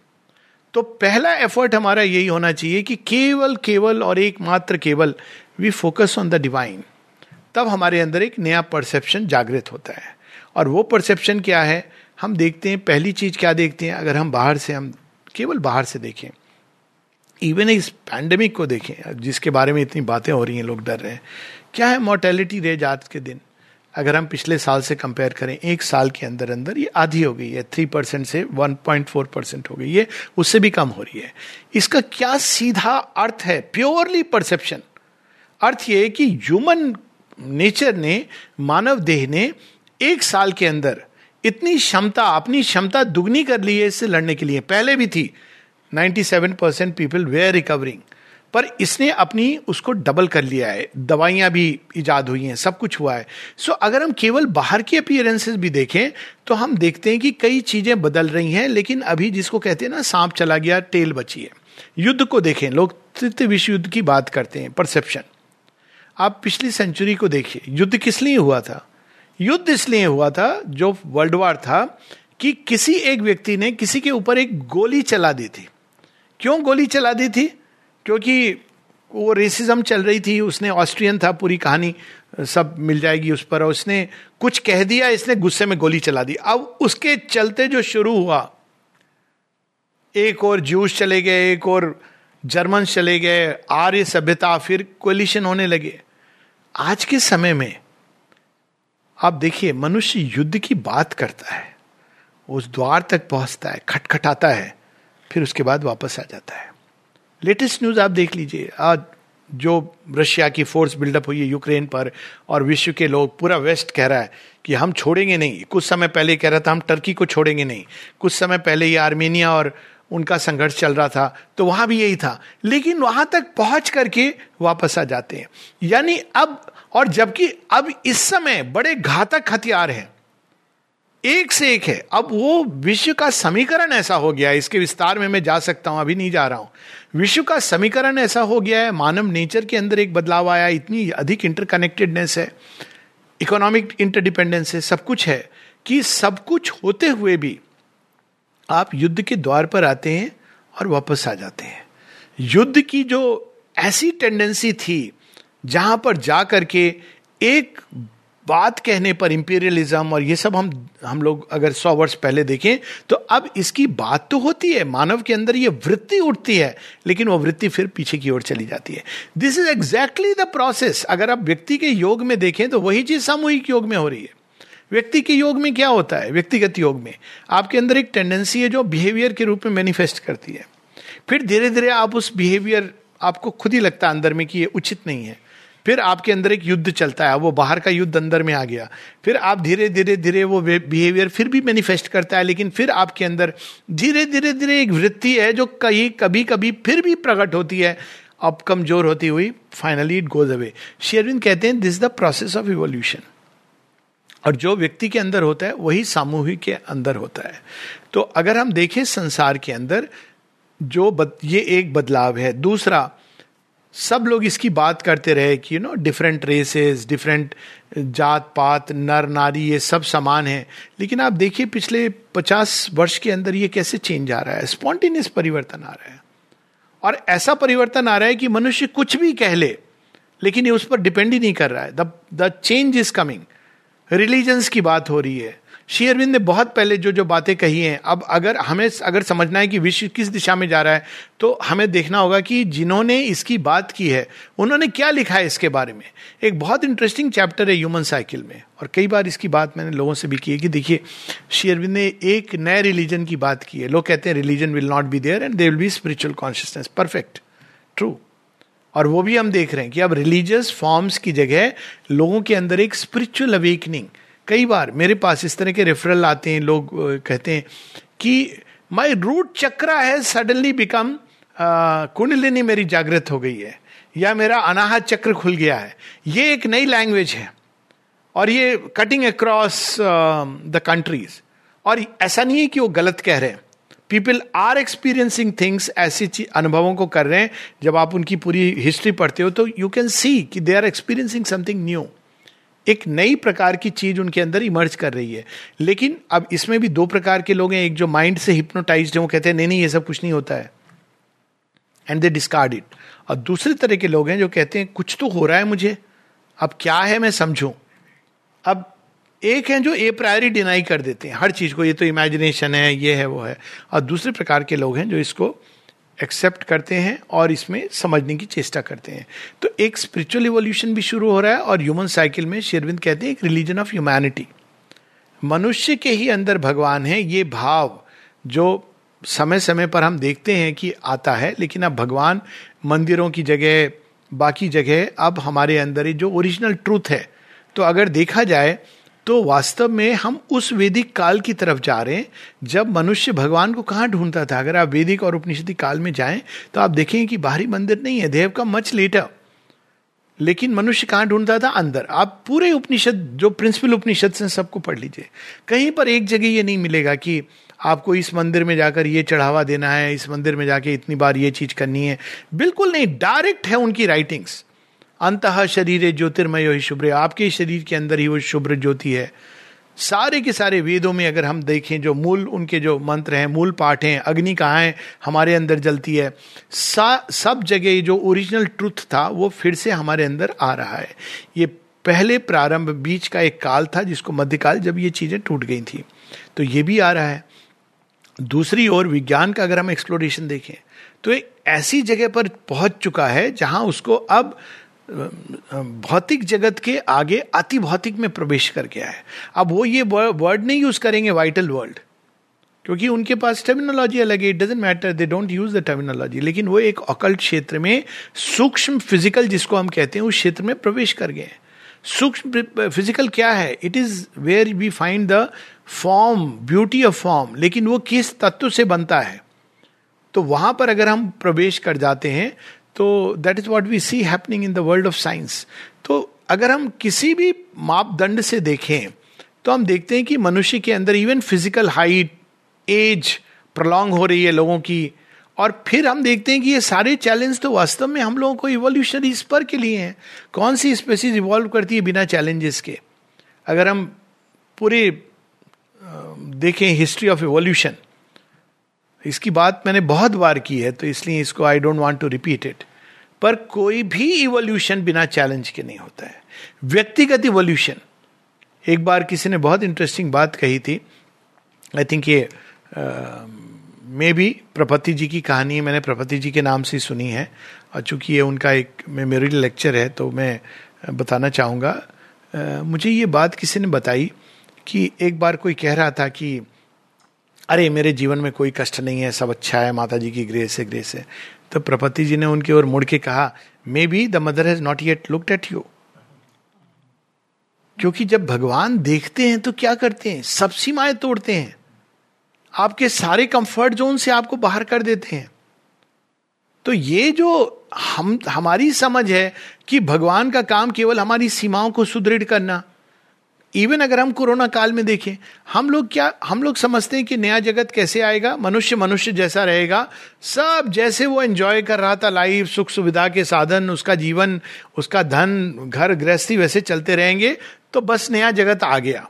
तो पहला एफर्ट हमारा यही होना चाहिए कि केवल केवल और एकमात्र केवल we focus on the divine तब हमारे अंदर एक नया परसेप्शन जागृत होता है। और वो परसेप्शन क्या है? हम देखते हैं, पहली चीज़ क्या देखते हैं? अगर हम बाहर से, हम केवल बाहर से देखें इवन इस पैंडमिक को देखें, जिसके बारे में इतनी बातें हो रही हैं, लोग डर रहे हैं। क्या है मोर्टेलिटी रेज आज के दिन? अगर हम पिछले साल से कंपेयर करें, एक साल के अंदर अंदर ये आधी हो गई है थ्री परसेंट से वन पॉइंट फोर परसेंट हो गई। है उससे भी कम हो रही है। इसका क्या सीधा अर्थ है? प्योरली परसेप्शन अर्थ ये कि ह्यूमन नेचर ने मानव देह ने एक साल के अंदर इतनी क्षमता अपनी क्षमता दुगनी कर ली है इससे लड़ने के लिए। पहले भी थी। 97 परसेंट पीपल वेयर रिकवरिंग पर इसने अपनी उसको डबल कर लिया है। दवाइयाँ भी इजाद हुई हैं सब कुछ हुआ है। सो so, अगर हम केवल बाहर की अपियरेंसेस भी देखें तो हम देखते हैं कि कई चीज़ें बदल रही हैं लेकिन अभी जिसको कहते हैं ना सांप चला गया टेल बची है। युद्ध को देखें लोग तृतीय विश्व युद्ध की बात करते हैं परसेप्शन आप पिछली सेंचुरी को देखिए। युद्ध किस लिए हुआ था? युद्ध इसलिए हुआ था, जो वर्ल्ड वार था, कि किसी एक व्यक्ति ने किसी के ऊपर एक गोली चला दी थी। क्यों गोली चला दी थी? क्योंकि वो रेसिज्म चल रही थी, उसने ऑस्ट्रियन था, पूरी कहानी सब मिल जाएगी उस पर उसने कुछ कह दिया, इसने गुस्से में गोली चला दी। अब उसके चलते जो शुरू हुआ, एक और जूस चले गए, एक और जर्मन चले गए, आर्य सभ्यता, फिर कोलिशन होने लगे। आज के समय में, आप देखिए, मनुष्य युद्ध की बात करता है, उस द्वार तक पहुँचता है, खटखटाता है, फिर उसके बाद वापस आ जाता है। लेटेस्ट न्यूज़ आप देख लीजिए, आज जो रशिया की फोर्स बिल्डअप हुई है यूक्रेन पर, और विश्व के लोग, पूरा वेस्ट कह रहा है कि हम छोड़ेंगे नहीं। कुछ समय पहले कह रहा था, हम टर्की को छोड़ेंगे नहीं। कुछ समय पहले ये आर्मेनिया और उनका संघर्ष चल रहा था तो वहाँ भी यही था। लेकिन वहाँ तक पहुँच करके वापस आ जाते हैं। यानी अब, और जबकि अब इस समय बड़े घातक हथियार हैं। एक से एक है। अब वो विश्व का समीकरण ऐसा हो गया है। इसके विस्तार में मैं जा सकता हूँ, अभी नहीं जा रहा हूँ। विश्व का समीकरण ऐसा हो गया है, मानव नेचर के अंदर एक बदलाव आया, इतनी अधिक इंटरकनेक्टेडनेस है इकोनॉमिक इंटरडिपेंडेंस है, सब कुछ है, कि सब कुछ होते हुए भी आप युद्ध के द्वार पर आते हैं और वापस आ जाते हैं। युद्ध की जो ऐसी टेंडेंसी थी, जहाँ पर जा करके एक बात कहने पर इंपीरियलिज्म और ये सब हम हम लोग अगर सौ वर्ष पहले देखें तो अब इसकी बात तो होती है, मानव के अंदर ये वृत्ति उठती है, लेकिन वो वृत्ति फिर पीछे की ओर चली जाती है। This is exactly the process अगर आप व्यक्ति के योग में देखें तो वही चीज़ सामूहिक योग में हो रही है। व्यक्ति के योग में क्या होता है? व्यक्तिगत योग में। आपके अंदर एक टेंडेंसी है जो बिहेवियर के रूप में मैनिफेस्ट करती है। फिर धीरे धीरे आप उस बिहेवियर आपको खुद ही लगता है अंदर में कि ये उचित नहीं है। फिर आपके अंदर एक युद्ध चलता है, वो बाहर का युद्ध अंदर में आ गया। फिर आप धीरे धीरे धीरे वो बिहेवियर फिर भी मैनिफेस्ट करता है, लेकिन फिर आपके अंदर धीरे धीरे धीरे एक वृत्ति है जो कहीं कभी कभी फिर भी प्रकट होती है। अब कमज़ोर होती हुई finally it goes away Sri Aurobindo कहते हैं this the process of evolution और जो व्यक्ति के अंदर होता है वही सामूहिक के अंदर होता है। तो अगर हम देखें संसार के अंदर जो बद, ये एक बदलाव है। दूसरा सब लोग इसकी बात करते रहे कि you know different races different जात पात नर नारी ये सब समान है। लेकिन आप देखिए पिछले पचास वर्ष के अंदर ये कैसे चेंज आ रहा है? स्पॉन्टेनियस परिवर्तन आ रहा है। और ऐसा परिवर्तन आ रहा है कि मनुष्य कुछ भी कह ले लेकिन ये उस पर डिपेंड ही नहीं कर रहा है। The change is coming religions की बात हो रही है। श्री अरविंद ने बहुत पहले जो जो बातें कही हैं, अब अगर हमें, अगर समझना है कि विश्व किस दिशा में जा रहा है तो हमें देखना होगा कि जिन्होंने इसकी बात की है, उन्होंने क्या लिखा है इसके बारे में। एक बहुत इंटरेस्टिंग चैप्टर है ह्यूमन साइकिल में, और कई बार इसकी बात मैंने लोगों से भी की है कि देखिए श्री अरविंद ने एक नए रिलीजन की बात की है। लोग कहते हैं religion will not be there and they will be spiritual consciousness perfect true और वो भी हम देख रहे हैं कि अब रिलीजियस फॉर्म्स की जगह लोगों के अंदर एक स्पिरिचुअल अवेकनिंग कई बार मेरे पास इस तरह के रेफरल आते हैं, लोग कहते हैं कि माई रूट चक्रा है सडनली बिकम कुंडलिनी मेरी जागृत हो गई है, या मेरा अनाहत चक्र खुल गया है। ये एक नई लैंग्वेज है, और ये कटिंग अक्रॉस द कंट्रीज़ और ऐसा नहीं है कि वो गलत कह रहे हैं। पीपल आर एक्सपीरियंसिंग थिंग्स ऐसी अनुभवों को कर रहे हैं। जब आप उनकी पूरी हिस्ट्री पढ़ते हो तो यू कैन सी कि they are experiencing something new एक नई प्रकार की चीज़ उनके अंदर इमर्ज कर रही है। लेकिन अब इसमें भी दो प्रकार के लोग हैं। एक जो माइंड से हिप्नोटाइज है, वो कहते हैं, नहीं नहीं, ये सब कुछ नहीं होता है। एंड दे डिस्कार्ड इट और दूसरे तरह के लोग हैं जो कहते हैं, कुछ तो हो रहा है मुझे। अब क्या है मैं समझू? अब एक है जो ए प्रायरी डिनाई कर देते हैं। हर चीज़ को, ये तो इमेजिनेशन है, ये है, वो है। और दूसरे प्रकार के लोग हैं जो इसको एक्सेप्ट करते हैं और इसमें समझने की चेष्टा करते हैं। तो एक स्पिरिचुअल इवोल्यूशन भी शुरू हो रहा है और ह्यूमन साइकिल में शेरविंद कहते हैं एक रिलीजन ऑफ़ ह्यूमैनिटी मनुष्य के ही अंदर भगवान है, ये भाव जो समय समय पर हम देखते हैं कि आता है, लेकिन अब भगवान मंदिरों की जगह, बाकी जगह अब हमारे अंदर जो ओरिजिनल ट्रूथ है। तो अगर देखा जाए तो वास्तव में हम उस वैदिक काल की तरफ़ जा रहे हैं, जब मनुष्य भगवान को कहाँ ढूंढता था? अगर आप वैदिक और उपनिषदी काल में जाएँ तो आप देखेंगे कि बाहरी मंदिर नहीं है, देव का मच लेटर लेकिन मनुष्य कहाँ ढूंढता था? अंदर। आप पूरे उपनिषद, जो प्रिंसिपल उपनिषद से सबको पढ़ लीजिए। कहीं पर एक जगह ये नहीं मिलेगा कि आपको इस मंदिर में जाकर ये चढ़ावा देना है, इस मंदिर में जाके इतनी बार ये चीज़ करनी है। बिल्कुल नहीं, डायरेक्ट है उनकी राइटिंग्स अंत शरीर ज्योतिर्मय ही शुभ्र आपके शरीर के अंदर ही वो शुभ्र ज्योति है। सारे के सारे वेदों में अगर हम देखें जो मूल उनके जो मंत्र हैं मूल पाठ हैं अग्नि कहाँ है हमारे अंदर जलती है। सा, सब जगह जो ओरिजिनल ट्रुथ था वो फिर से हमारे अंदर आ रहा है। ये पहले प्रारंभ बीच का एक काल था जिसको मध्यकाल जब ये चीज़ें टूट गई थी। तो ये भी आ रहा है। दूसरी ओर विज्ञान का अगर हम एक्सप्लोरेशन देखें तो एक ऐसी जगह पर पहुँच चुका है जहाँ उसको अब भौतिक जगत के आगे अति भौतिक में प्रवेश कर गया है। अब वो ये वर्ड नहीं यूज़ करेंगे वाइटल वर्ल्ड क्योंकि उनके पास टर्मिनोलॉजी अलग है it doesn't matter they don't use the terminology लेकिन वो एक अकल्ट क्षेत्र में सूक्ष्म फ़िज़िकल जिसको हम कहते हैं, उस क्षेत्र में प्रवेश कर गए सूक्ष्म फ़िज़िकल क्या है? It is where we find the form beauty of form लेकिन वो किस तत्व से बनता है? तो वहाँ पर अगर हम प्रवेश कर जाते हैं तो that is what we see happening in the world of science तो अगर हम किसी भी मापदंड से देखें तो हम देखते हैं कि मनुष्य के अंदर even physical height age prolong हो रही है लोगों की। और फिर हम देखते हैं कि ये सारे चैलेंज तो वास्तव में हम लोगों को इवोल्यूशनरी स्पर के लिए हैं। कौन सी स्पेसीज इवॉल्व करती है बिना चैलेंजेस के? अगर हम पूरे देखें हिस्ट्री ऑफ़ इवोल्यूशन इसकी बात मैंने बहुत बार की है तो इसलिए इसको I don't want to repeat it पर कोई भी इवोल्यूशन बिना चैलेंज के नहीं होता है। व्यक्तिगत इवोल्यूशन एक बार किसी ने बहुत इंटरेस्टिंग बात कही थी। आई थिंक ये मे भी प्रपति जी की कहानी मैंने प्रपति जी के नाम से सुनी है। और चूँकि ये उनका एक मेमोरियल लेक्चर है तो मैं बताना चाहूँगा। मुझे ये बात किसी ने बताई कि एक बार कोई कह रहा था कि अरे, मेरे जीवन में कोई कष्ट नहीं है, सब अच्छा है माता जी की ग्रेस है ग्रेस है। तो प्रपति जी ने उनकी ओर मुड़ के कहा may be the mother has not yet looked at you क्योंकि जब भगवान देखते हैं तो क्या करते हैं? सब सीमाएँ तोड़ते हैं। आपके सारे कंफर्ट जोन से आपको बाहर कर देते हैं। तो ये जो हम, हमारी समझ है कि भगवान का काम केवल हमारी सीमाओं को सुदृढ़ करना इवन अगर हम कोरोना काल में देखें, हम लोग क्या, हम लोग समझते हैं कि नया जगत कैसे आएगा? मनुष्य मनुष्य जैसा रहेगा। सब जैसे वो एंजॉय कर रहा था लाइफ सुख सुविधा के साधन, उसका जीवन, उसका धन, घर, गृहस्थी वैसे चलते रहेंगे तो बस नया जगत आ गया।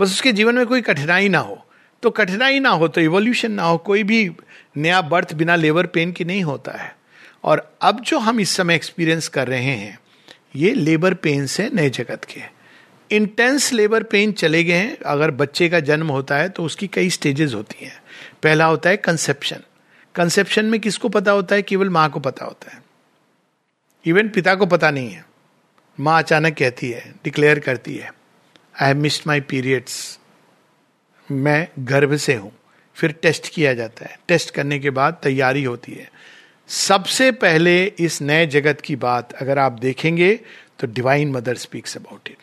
बस उसके जीवन में कोई कठिनाई ना हो। तो कठिनाई ना हो तो इवोल्यूशन ना हो, कोई भी नया बर्थ बिना लेबर पेन की नहीं होता है। और अब जो हम इस समय एक्सपीरियंस कर रहे हैं, ये लेबर पेन से नए जगत के इंटेंस लेबर पेन चले गए हैं। अगर बच्चे का जन्म होता है तो उसकी कई स्टेजेस होती हैं। पहला होता है कंसेप्शन कंसेप्शन में किसको पता होता है? केवल माँ को पता होता है। इवन पिता को पता नहीं है। माँ अचानक कहती है डिक्लेयर करती है I have missed my periods मैं गर्भ से हूँ। फिर टेस्ट किया जाता है। टेस्ट करने के बाद तैयारी होती है। सबसे पहले इस नए जगत की बात अगर आप देखेंगे तो divine mother speaks about it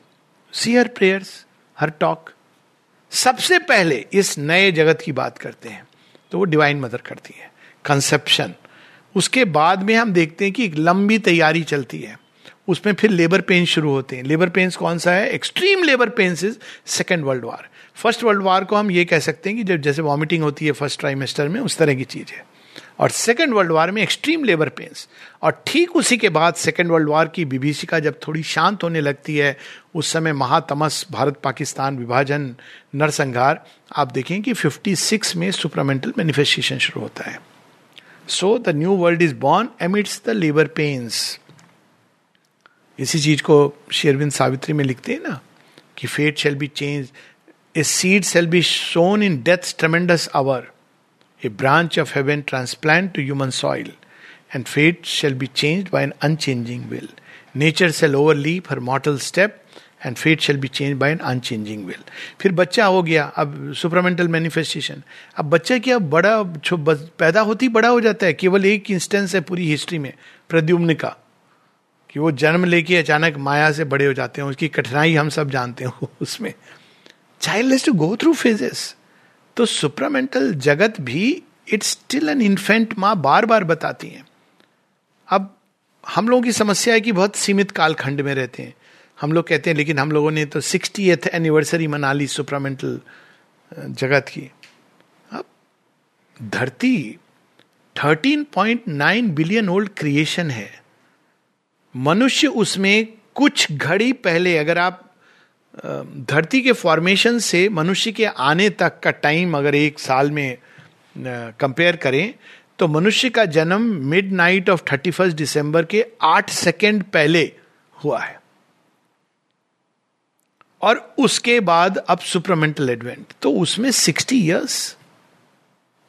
see her prayers her talk सबसे पहले इस नए जगत की बात करते हैं तो वो डिवाइन मदर करती है कंसेप्शन उसके बाद में हम देखते हैं कि एक लंबी तैयारी चलती है। उसमें फिर लेबर पेन शुरू होते हैं। लेबर पेन्स कौन सा है? Extreme labour pains is second world war first world war को हम ये कह सकते हैं कि जब जैसे वॉमिटिंग होती है फ़र्स्ट ट्राइमेस्टर में, उस तरह की चीज़ है। और सेकेंड वर्ल्ड वार में एक्सट्रीम लेबर पेन्स और ठीक उसी के बाद सेकेंड वर्ल्ड वार की विभीषिका जब थोड़ी शांत होने लगती है, उस समय महातमस भारत पाकिस्तान विभाजन नरसंहार, आप देखें कि 56 में सुपरामेंटल मैनिफेस्टेशन शुरू होता है। So the new world is born emits the labour pains इसी चीज़ को शेरविंद सावित्री में लिखते हैं ना, कि fate shall be change a seed shall be sown in death tremendous hour a branch of heaven transplant to human soil, and fate shall be changed by an unchanging will. Nature shall overleap her mortal step, and fate shall be change by an unchanging will फिर बच्चा हो गया अब supramental manifestation अब बच्चा क्या बड़ा पैदा होती बड़ा हो जाता है? केवल एक इंस्टेंस है पूरी हिस्ट्री में प्रद्युम्न का। कि वो जन्म लेके अचानक माया से बड़े हो जाते हैं उसकी कठिनाई हम सब जानते हो [LAUGHS] उसमें। Child to go through phases तो सुपरामेंटल जगत भी इट्स स्टिल एन इन्फेंट माँ बार बार बताती हैं। अब हम लोगों की समस्या है कि बहुत सीमित कालखंड में रहते हैं। हम लोग कहते हैं, लेकिन हम लोगों ने तो सिक्सटी एथ एनिवर्सरी मना ली सुपरामेंटल जगत की। अब धरती 13.9 बिलियन ओल्ड क्रिएशन है। मनुष्य उसमें कुछ घड़ी पहले, अगर आप धरती के फॉर्मेशन से मनुष्य के आने तक का टाइम अगर एक साल में कंपेयर करें तो मनुष्य का जन्म midnight of thirty first December के आठ सेकेंड पहले हुआ है। और उसके बाद अब सुपरमेंटल एडवेंट तो उसमें सिक्सटी ईयर्स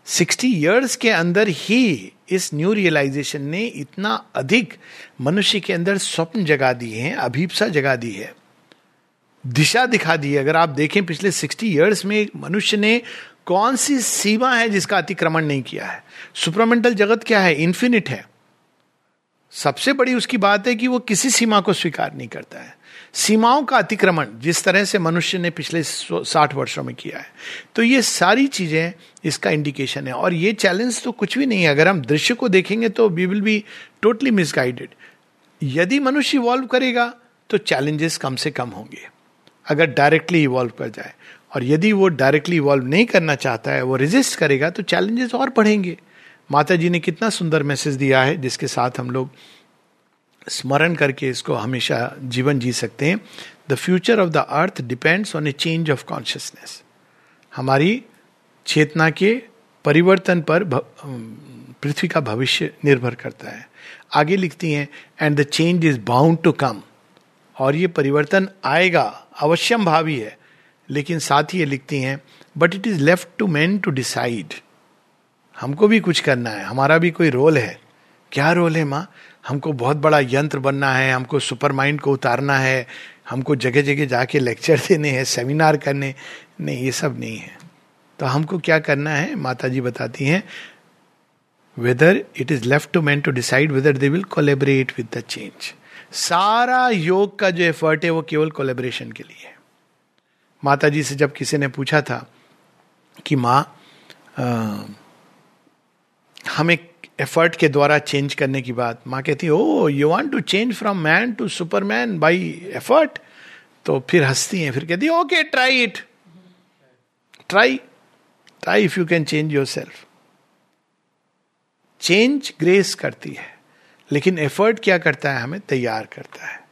सिक्सटी ईयर्स के अंदर ही इस न्यू रियलाइजेशन ने इतना अधिक मनुष्य के अंदर स्वप्न जगा दिए हैं, अभीपसा जगा दी है। दिशा दिखा दी है। अगर आप देखें पिछले सिक्सटी ईयर्स में मनुष्य ने कौन सी सीमा है जिसका अतिक्रमण नहीं किया है? सुपरमेंटल जगत क्या है? इन्फिनिट है। सबसे बड़ी उसकी बात है कि वो किसी सीमा को स्वीकार नहीं करता है। सीमाओं का अतिक्रमण जिस तरह से मनुष्य ने पिछले साठ वर्षों में किया है। तो ये सारी चीज़ें इसका इंडिकेशन है। और ये चैलेंज तो कुछ भी नहीं है। अगर हम दृश्य को देखेंगे तो we will be totally misguided यदि मनुष्य इवॉल्व करेगा तो चैलेंजेस कम से कम होंगे। अगर डायरेक्टली इवॉल्व कर जाए। और यदि वो डायरेक्टली इवॉल्व नहीं करना चाहता है, वो रेजिस्ट करेगा तो चैलेंजेस और बढ़ेंगे। माता जी ने कितना सुंदर मैसेज दिया है, जिसके साथ हम लोग स्मरण करके इसको हमेशा जीवन जी सकते हैं। The future of the earth depends on a change of consciousness हमारी चेतना के परिवर्तन पर पृथ्वी का भविष्य निर्भर करता है। आगे लिखती हैं and the change is bound to come और ये परिवर्तन आएगा। अवश्यम भावी है, लेकिन साथ ही ये लिखती हैं but it is left to man to decide हमको भी कुछ करना है, हमारा भी कोई रोल है। क्या रोल है माँ? हमको बहुत बड़ा यंत्र बनना है, हमको सुपर माइंड को उतारना है, हमको जगह जगह जाके लेक्चर [LAUGHS] देने हैं, सेमिनार करने नहीं, ये सब नहीं है। तो हमको क्या करना है माता जी बताती हैं whether it is left to man to decide whether they will collaborate with the change सारा योग का जो एफर्ट है वो केवल कोलेबरेशन के लिए है। माता जी से जब किसी ने पूछा था कि माँ हम एक एफर्ट के द्वारा चेंज करने की बात, माँ कहती ओ you want to change from man to superman by effort तो फिर हंसती हैं, फिर कहती okay try it try try if you can change your self change grace करती है। लेकिन एफर्ट क्या करता है हमें? तैयार करता है।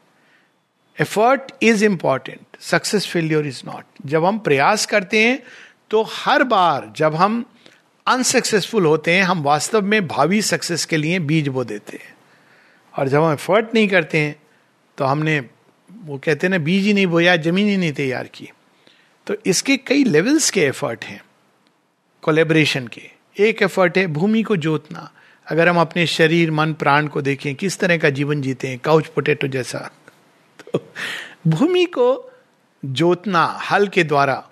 Effort is important success failure is not जब हम प्रयास करते हैं तो हर बार जब हम अनसक्सेसफुल होते हैं, हम वास्तव में भावी सक्सेस के लिए बीज बो देते हैं। और जब हम एफर्ट नहीं करते हैं तो हमने, वो कहते हैं ना, बीज ही नहीं बोया, ज़मीन ही नहीं तैयार की। तो इसके कई लेवल्स के एफर्ट हैं। कोलेबरेशन के। एक एफर्ट है, भूमि को जोतना। अगर हम अपने शरीर, मन, प्राण को देखें, किस तरह का जीवन जीते हैं काउच पोटेटो जैसा तो भूमि को जोतना, हल के द्वारा।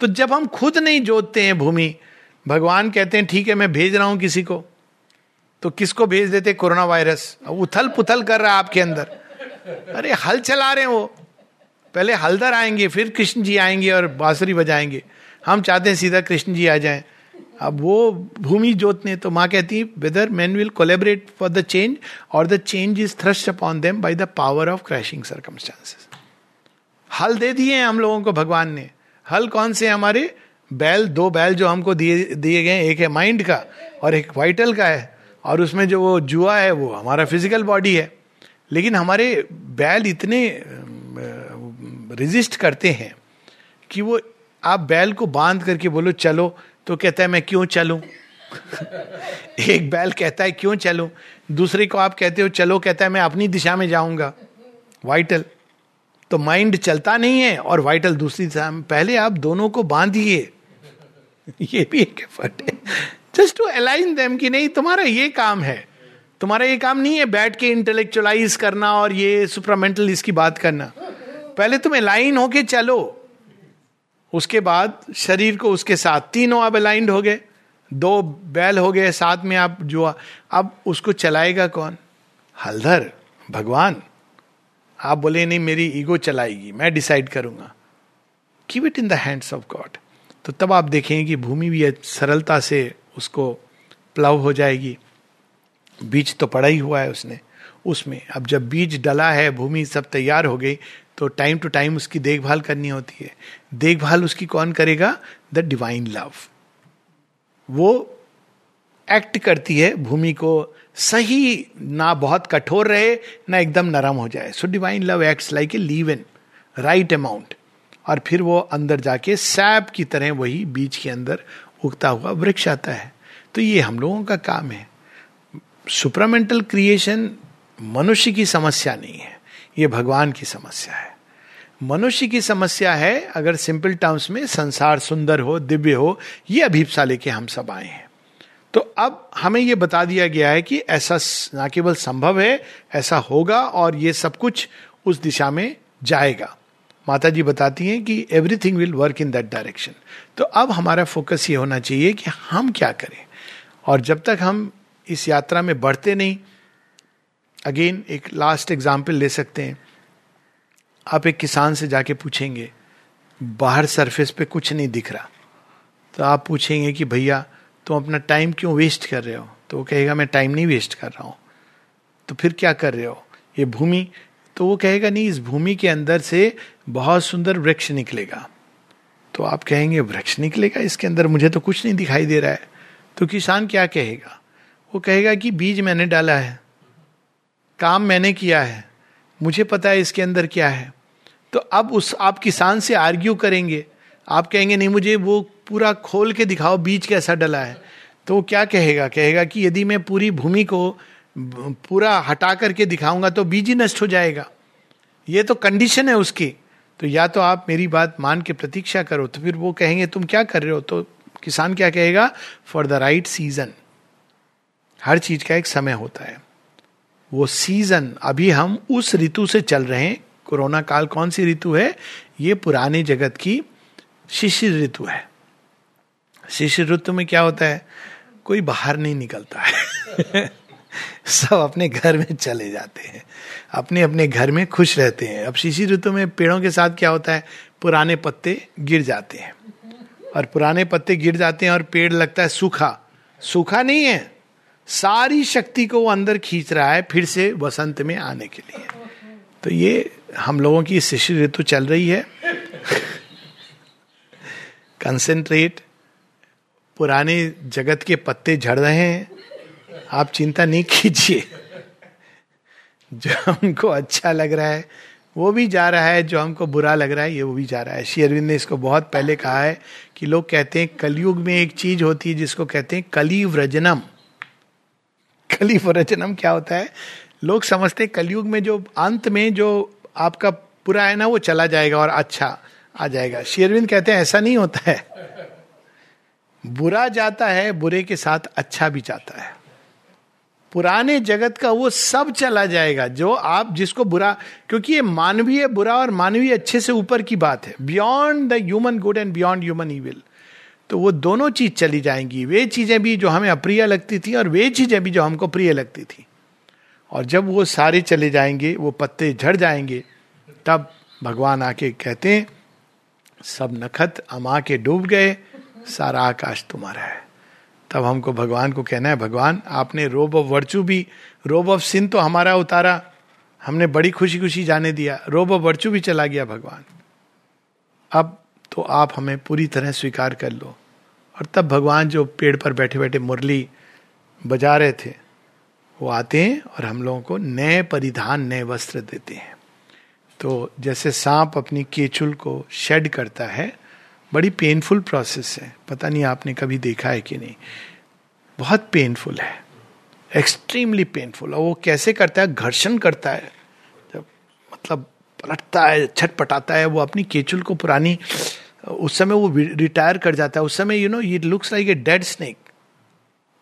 तो जब हम खुद नहीं जोतते हैं भूमि, भगवान कहते हैं, ठीक है, मैं भेज रहा हूँ किसी को। तो किसको भेज देते? Corona virus. उथल पुथल कर रहा है आपके अंदर। अरे, हल चला रहे हैं वो। पहले हलदर आएँगे, फिर कृष्ण जी आएँगे और बांसुरी बजाएँगे। हम चाहते हैं सीधा कृष्ण जी आ जाएँ। अब वो भूमि जोतने तो माँ कहती है whether man will collaborate for the change और the change is thrust upon them by the power of crashing circumstances हल दे दिए हैं हम लोगों को भगवान ने। हल कौन से हमारे? बैल, दो बैल जो हमको दिए दिए गए एक है माइंड का और एक वाइटल का है और उसमें जो वो जुआ है, वो हमारा फ़िज़िकल बॉडी है। लेकिन हमारे बैल इतने रिजिस्ट करते हैं कि वो, आप बैल को बाँध करके बोलो, चलो तो कहता है, मैं क्यों चलूँ? [LAUGHS] एक बैल कहता है, क्यों चलूँ? दूसरे को आप कहते हो, चलो, कहता है, मैं अपनी दिशा में जाऊँगा। वाइटल तो माइंड चलता नहीं है और वाइटल दूसरी दिशा में। पहले आप दोनों को बांधिए। [LAUGHS] ये भी एक एफर्ट है। जस्ट टू अलाइन देम कि नहीं, तुम्हारा ये काम है। तुम्हारा ये काम नहीं है बैठ के इंटेलेक्चुअलाइज करना और ये सुपरामेंटल इसकी बात करना। पहले तुम अलाइन होके चलो। उसके बाद शरीर को उसके साथ तीनों अब अलाइंड हो गए। दो बैल हो गए, साथ में आप जो अब उसको चलाएगा कौन? हलधर, भगवान। आप बोले, नहीं, मेरी ईगो चलाएगी, मैं डिसाइड करूँगा। Keep it in the hands of God तो तब आप देखेंगे कि भूमि भी सरलता से उसको प्लव हो जाएगी। बीज तो पड़ा ही हुआ है उसने। उसमें अब जब बीज डला है, भूमि सब तैयार हो गई तो टाइम टू टाइम उसकी देखभाल करनी होती है। देखभाल उसकी कौन करेगा? द डिवाइन लव वो एक्ट करती है भूमि को। सही ना बहुत कठोर रहे, ना एकदम नरम हो जाए। So divine love acts like a leave in right amount और फिर वो अंदर जाके सैप की तरह वही बीज के अंदर उगता हुआ वृक्ष आता है। तो ये हम लोगों का काम है। सुपरामेंटल क्रिएशन मनुष्य की समस्या नहीं है। ये भगवान की समस्या है। मनुष्य की समस्या है, अगर सिंपल टर्म्स में संसार सुंदर हो, दिव्य हो, ये अभिप्सा लेके हम सब आए हैं। तो अब हमें यह बता दिया गया है कि ऐसा ना केवल संभव है, ऐसा होगा और ये सब कुछ उस दिशा में जाएगा। माता जी बताती हैं कि everything will work in that direction तो अब हमारा फोकस ये होना चाहिए कि हम क्या करें। और जब तक हम इस यात्रा में बढ़ते नहीं अगेन एक लास्ट एग्ज़ाम्पल ले सकते हैं। आप एक किसान से जाके पूछेंगे, बाहर सरफेस पे कुछ नहीं दिख रहा। तो आप पूछेंगे कि, भैया, तुम अपना टाइम क्यों वेस्ट कर रहे हो? तो वो कहेगा, मैं टाइम नहीं वेस्ट कर रहा हूँ। तो फिर क्या कर रहे हो? ये भूमि? तो वो कहेगा, नहीं, इस भूमि के अंदर से बहुत सुंदर वृक्ष निकलेगा। तो आप कहेंगे, वृक्ष निकलेगा इसके अंदर? मुझे तो कुछ नहीं दिखाई दे रहा है। तो किसान क्या कहेगा? वो कहेगा कि, बीज मैंने डाला है। काम मैंने किया है, मुझे पता है इसके अंदर क्या है। तो अब उस, आप किसान से आर्ग्यू करेंगे। आप कहेंगे, नहीं, मुझे वो पूरा खोल के दिखाओ, बीज कैसा डला है। तो वो क्या कहेगा? कहेगा कि यदि मैं पूरी भूमि को पूरा हटा करके दिखाऊँगा तो बीज ही नष्ट हो जाएगा। ये तो कंडीशन है उसकी। तो या तो आप मेरी बात मान के प्रतीक्षा करो तो फिर वो कहेंगे, तुम क्या कर रहे हो? तो किसान क्या कहेगा फॉर द राइट सीज़न हर चीज़ का एक समय होता है। वो सीज़न अभी हम उस ऋतु से चल रहे हैं। कोरोना काल कौन सी ऋतु है? ये पुराने जगत की शिशिर ऋतु है। शिशिर ऋतु में क्या होता है? कोई बाहर नहीं निकलता है। [LAUGHS] सब अपने घर में चले जाते हैं। अपने अपने घर में खुश रहते हैं। अब शिशिर ऋतु में पेड़ों के साथ क्या होता है? पुराने पत्ते गिर जाते हैं। और पुराने पत्ते गिर जाते हैं और पेड़ लगता है सूखा। सूखा नहीं है। सारी शक्ति को वो अंदर खींच रहा है फिर से वसंत में आने के लिए। तो ये हम लोगों की शिशिर ऋतु चल रही है। कंसेंट्रेट पुराने जगत के पत्ते झड़ रहे हैं। आप चिंता नहीं कीजिए। जो हमको अच्छा लग रहा है, वो भी जा रहा है। जो हमको बुरा लग रहा है, ये वो भी जा रहा है। श्री अरविंद ने इसको बहुत पहले कहा है कि लोग कहते हैं कलयुग में एक चीज़ होती है जिसको कहते हैं कली व्रजनम कली व्रजनम क्या होता है? लोग समझते हैं कलयुग में जो अंत में जो आपका पूरा है ना, वो चला जाएगा और अच्छा आ जाएगा। शेरविंद कहते हैं, ऐसा नहीं होता है। बुरा जाता है, बुरे के साथ अच्छा भी जाता है। पुराने जगत का वो सब चला जाएगा, जो आप जिसको बुरा, क्योंकि ये मानवीय बुरा और मानवीय अच्छे से ऊपर की बात है। Beyond the human good and beyond human evil तो वो दोनों चीज़ चली जाएँगी। वे चीज़ें भी जो हमें अप्रिय लगती थी और वे चीज़ें भी जो हमको प्रिय लगती थी। और जब वो सारे चले जाएँगे, वो पत्ते झड़ जाएँगे, तब भगवान आके कहते हैं, सब नखत अमा के डूब गए, सारा आकाश तुम्हारा है। तब हमको भगवान को कहना है, भगवान, आपने रोब ऑफ़ वर्चू भी, रोब ऑफ़ सिंह तो हमारा उतारा, हमने बड़ी खुशी खुशी जाने दिया, रोब ऑफ़ वर्चू भी चला गया भगवान। अब तो आप हमें पूरी तरह स्वीकार कर लो। और तब भगवान जो पेड़ पर बैठे बैठे मुरली बजा रहे थे, वो आते हैं और हम लोगों को नए परिधान, नए वस्त्र देते हैं। तो जैसे सांप अपनी केचुल को शेड करता है, बड़ी पेनफुल प्रोसेस है। पता नहीं आपने कभी देखा है कि नहीं। बहुत पेनफुल है। एक्सट्रीमली पेनफुल और वो कैसे करता है? घर्षण करता है। जब मतलब पलटता है, छटपटाता है, वो अपनी केचुल को पुरानी, उस समय वो रिटायर कर जाता है। उस समय you know it looks like a dead snake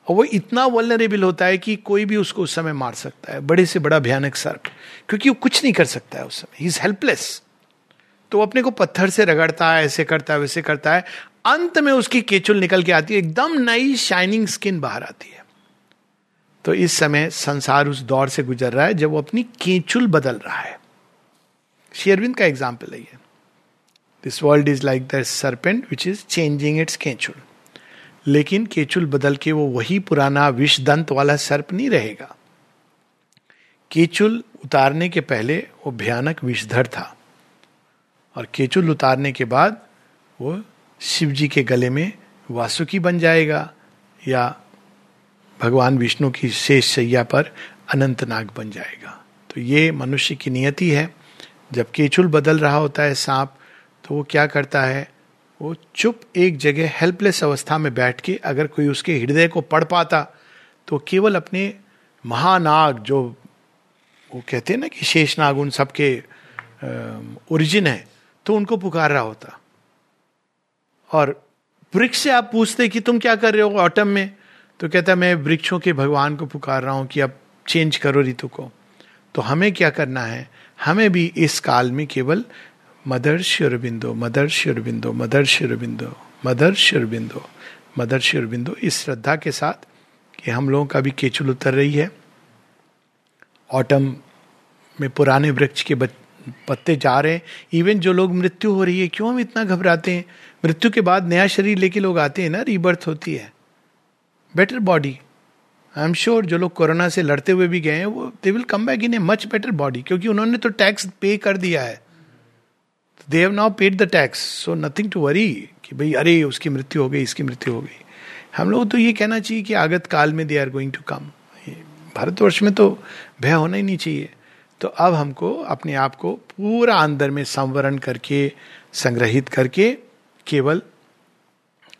और वो इतना वलनरेबल होता है कि कोई भी उसको उस समय मार सकता है। बड़े से बड़ा भयानक सर्प। क्योंकि वो कुछ नहीं कर सकता है उस समय। ही इज़ हेल्पलेस तो वो अपने को पत्थर से रगड़ता है, ऐसे करता है, वैसे करता है। अंत में उसकी केचुल निकल के आती है। एकदम नई शाइनिंग स्किन बाहर आती है। तो इस समय संसार उस दौर से गुजर रहा है, जब वो अपनी केचुल बदल रहा है। शेयरविंद का एग्ज़ाम्पल है this world is like the serpent which is changing its केचुल लेकिन केचुल बदल के वो वही पुराना विष दंत वाला सर्प नहीं रहेगा केचुल उतारने के पहले वो भयानक विषधर था और केचुल उतारने के बाद वो शिव जी के गले में वासुकी बन जाएगा या भगवान विष्णु की शेष सैया पर अनंतनाग बन जाएगा तो ये मनुष्य की नियति है जब केचुल बदल रहा होता है सांप तो वो क्या करता है? वो चुप एक जगह हेल्पलेस अवस्था में बैठ के अगर कोई उसके हृदय को पढ़ पाता तो केवल अपने महानाग जो वो कहते हैं ना कि शेष नाग उन सबके ओरिजिन है तो उनको पुकार रहा होता। और वृक्ष से आप पूछते कि तुम क्या कर रहे हो ऑटम में? तो कहता मैं वृक्षों के भगवान को पुकार रहा हूँ कि अब चेंज करो ऋतु को। तो हमें क्या करना है? हमें भी इस काल में केवल Mother Sri Aurobindo Mother Sri Aurobindo Mother Sri Aurobindo Mother Sri Aurobindo Mother Sri Aurobindo इस श्रद्धा के साथ कि हम लोगों का भी केचुल उतर रही है। ऑटम में पुराने वृक्ष के पत्ते जा रहे हैं। इवन जो लोग मृत्यु हो रही है, क्यों हम इतना घबराते हैं? मृत्यु के बाद नया शरीर लेके लोग आते हैं ना रीबर्थ होती है। Better body I am sure जो लोग कोरोना से लड़ते हुए भी गए हैं, वो they will come back in a much better body क्योंकि उन्होंने तो टैक्स पे कर दिया है। They have now paid the tax so nothing to worry कि भाई, अरे, उसकी मृत्यु हो गई, इसकी मृत्यु हो गई। हम लोग तो ये कहना चाहिए कि आगत काल में they are going to come Bharatvarsh में तो भय होना ही नहीं चाहिए। तो अब हमको अपने आप को पूरा अंदर में संवरण करके, संग्रहित करके केवल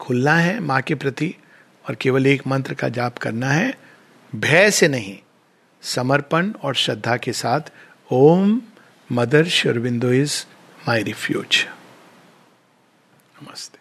खुलना है, माँ के प्रति, और केवल एक मंत्र का जाप करना है। भय से नहीं, समर्पण और श्रद्धा के साथ, Om Mother Sri Aurobindo is my refuge. नमस्ते।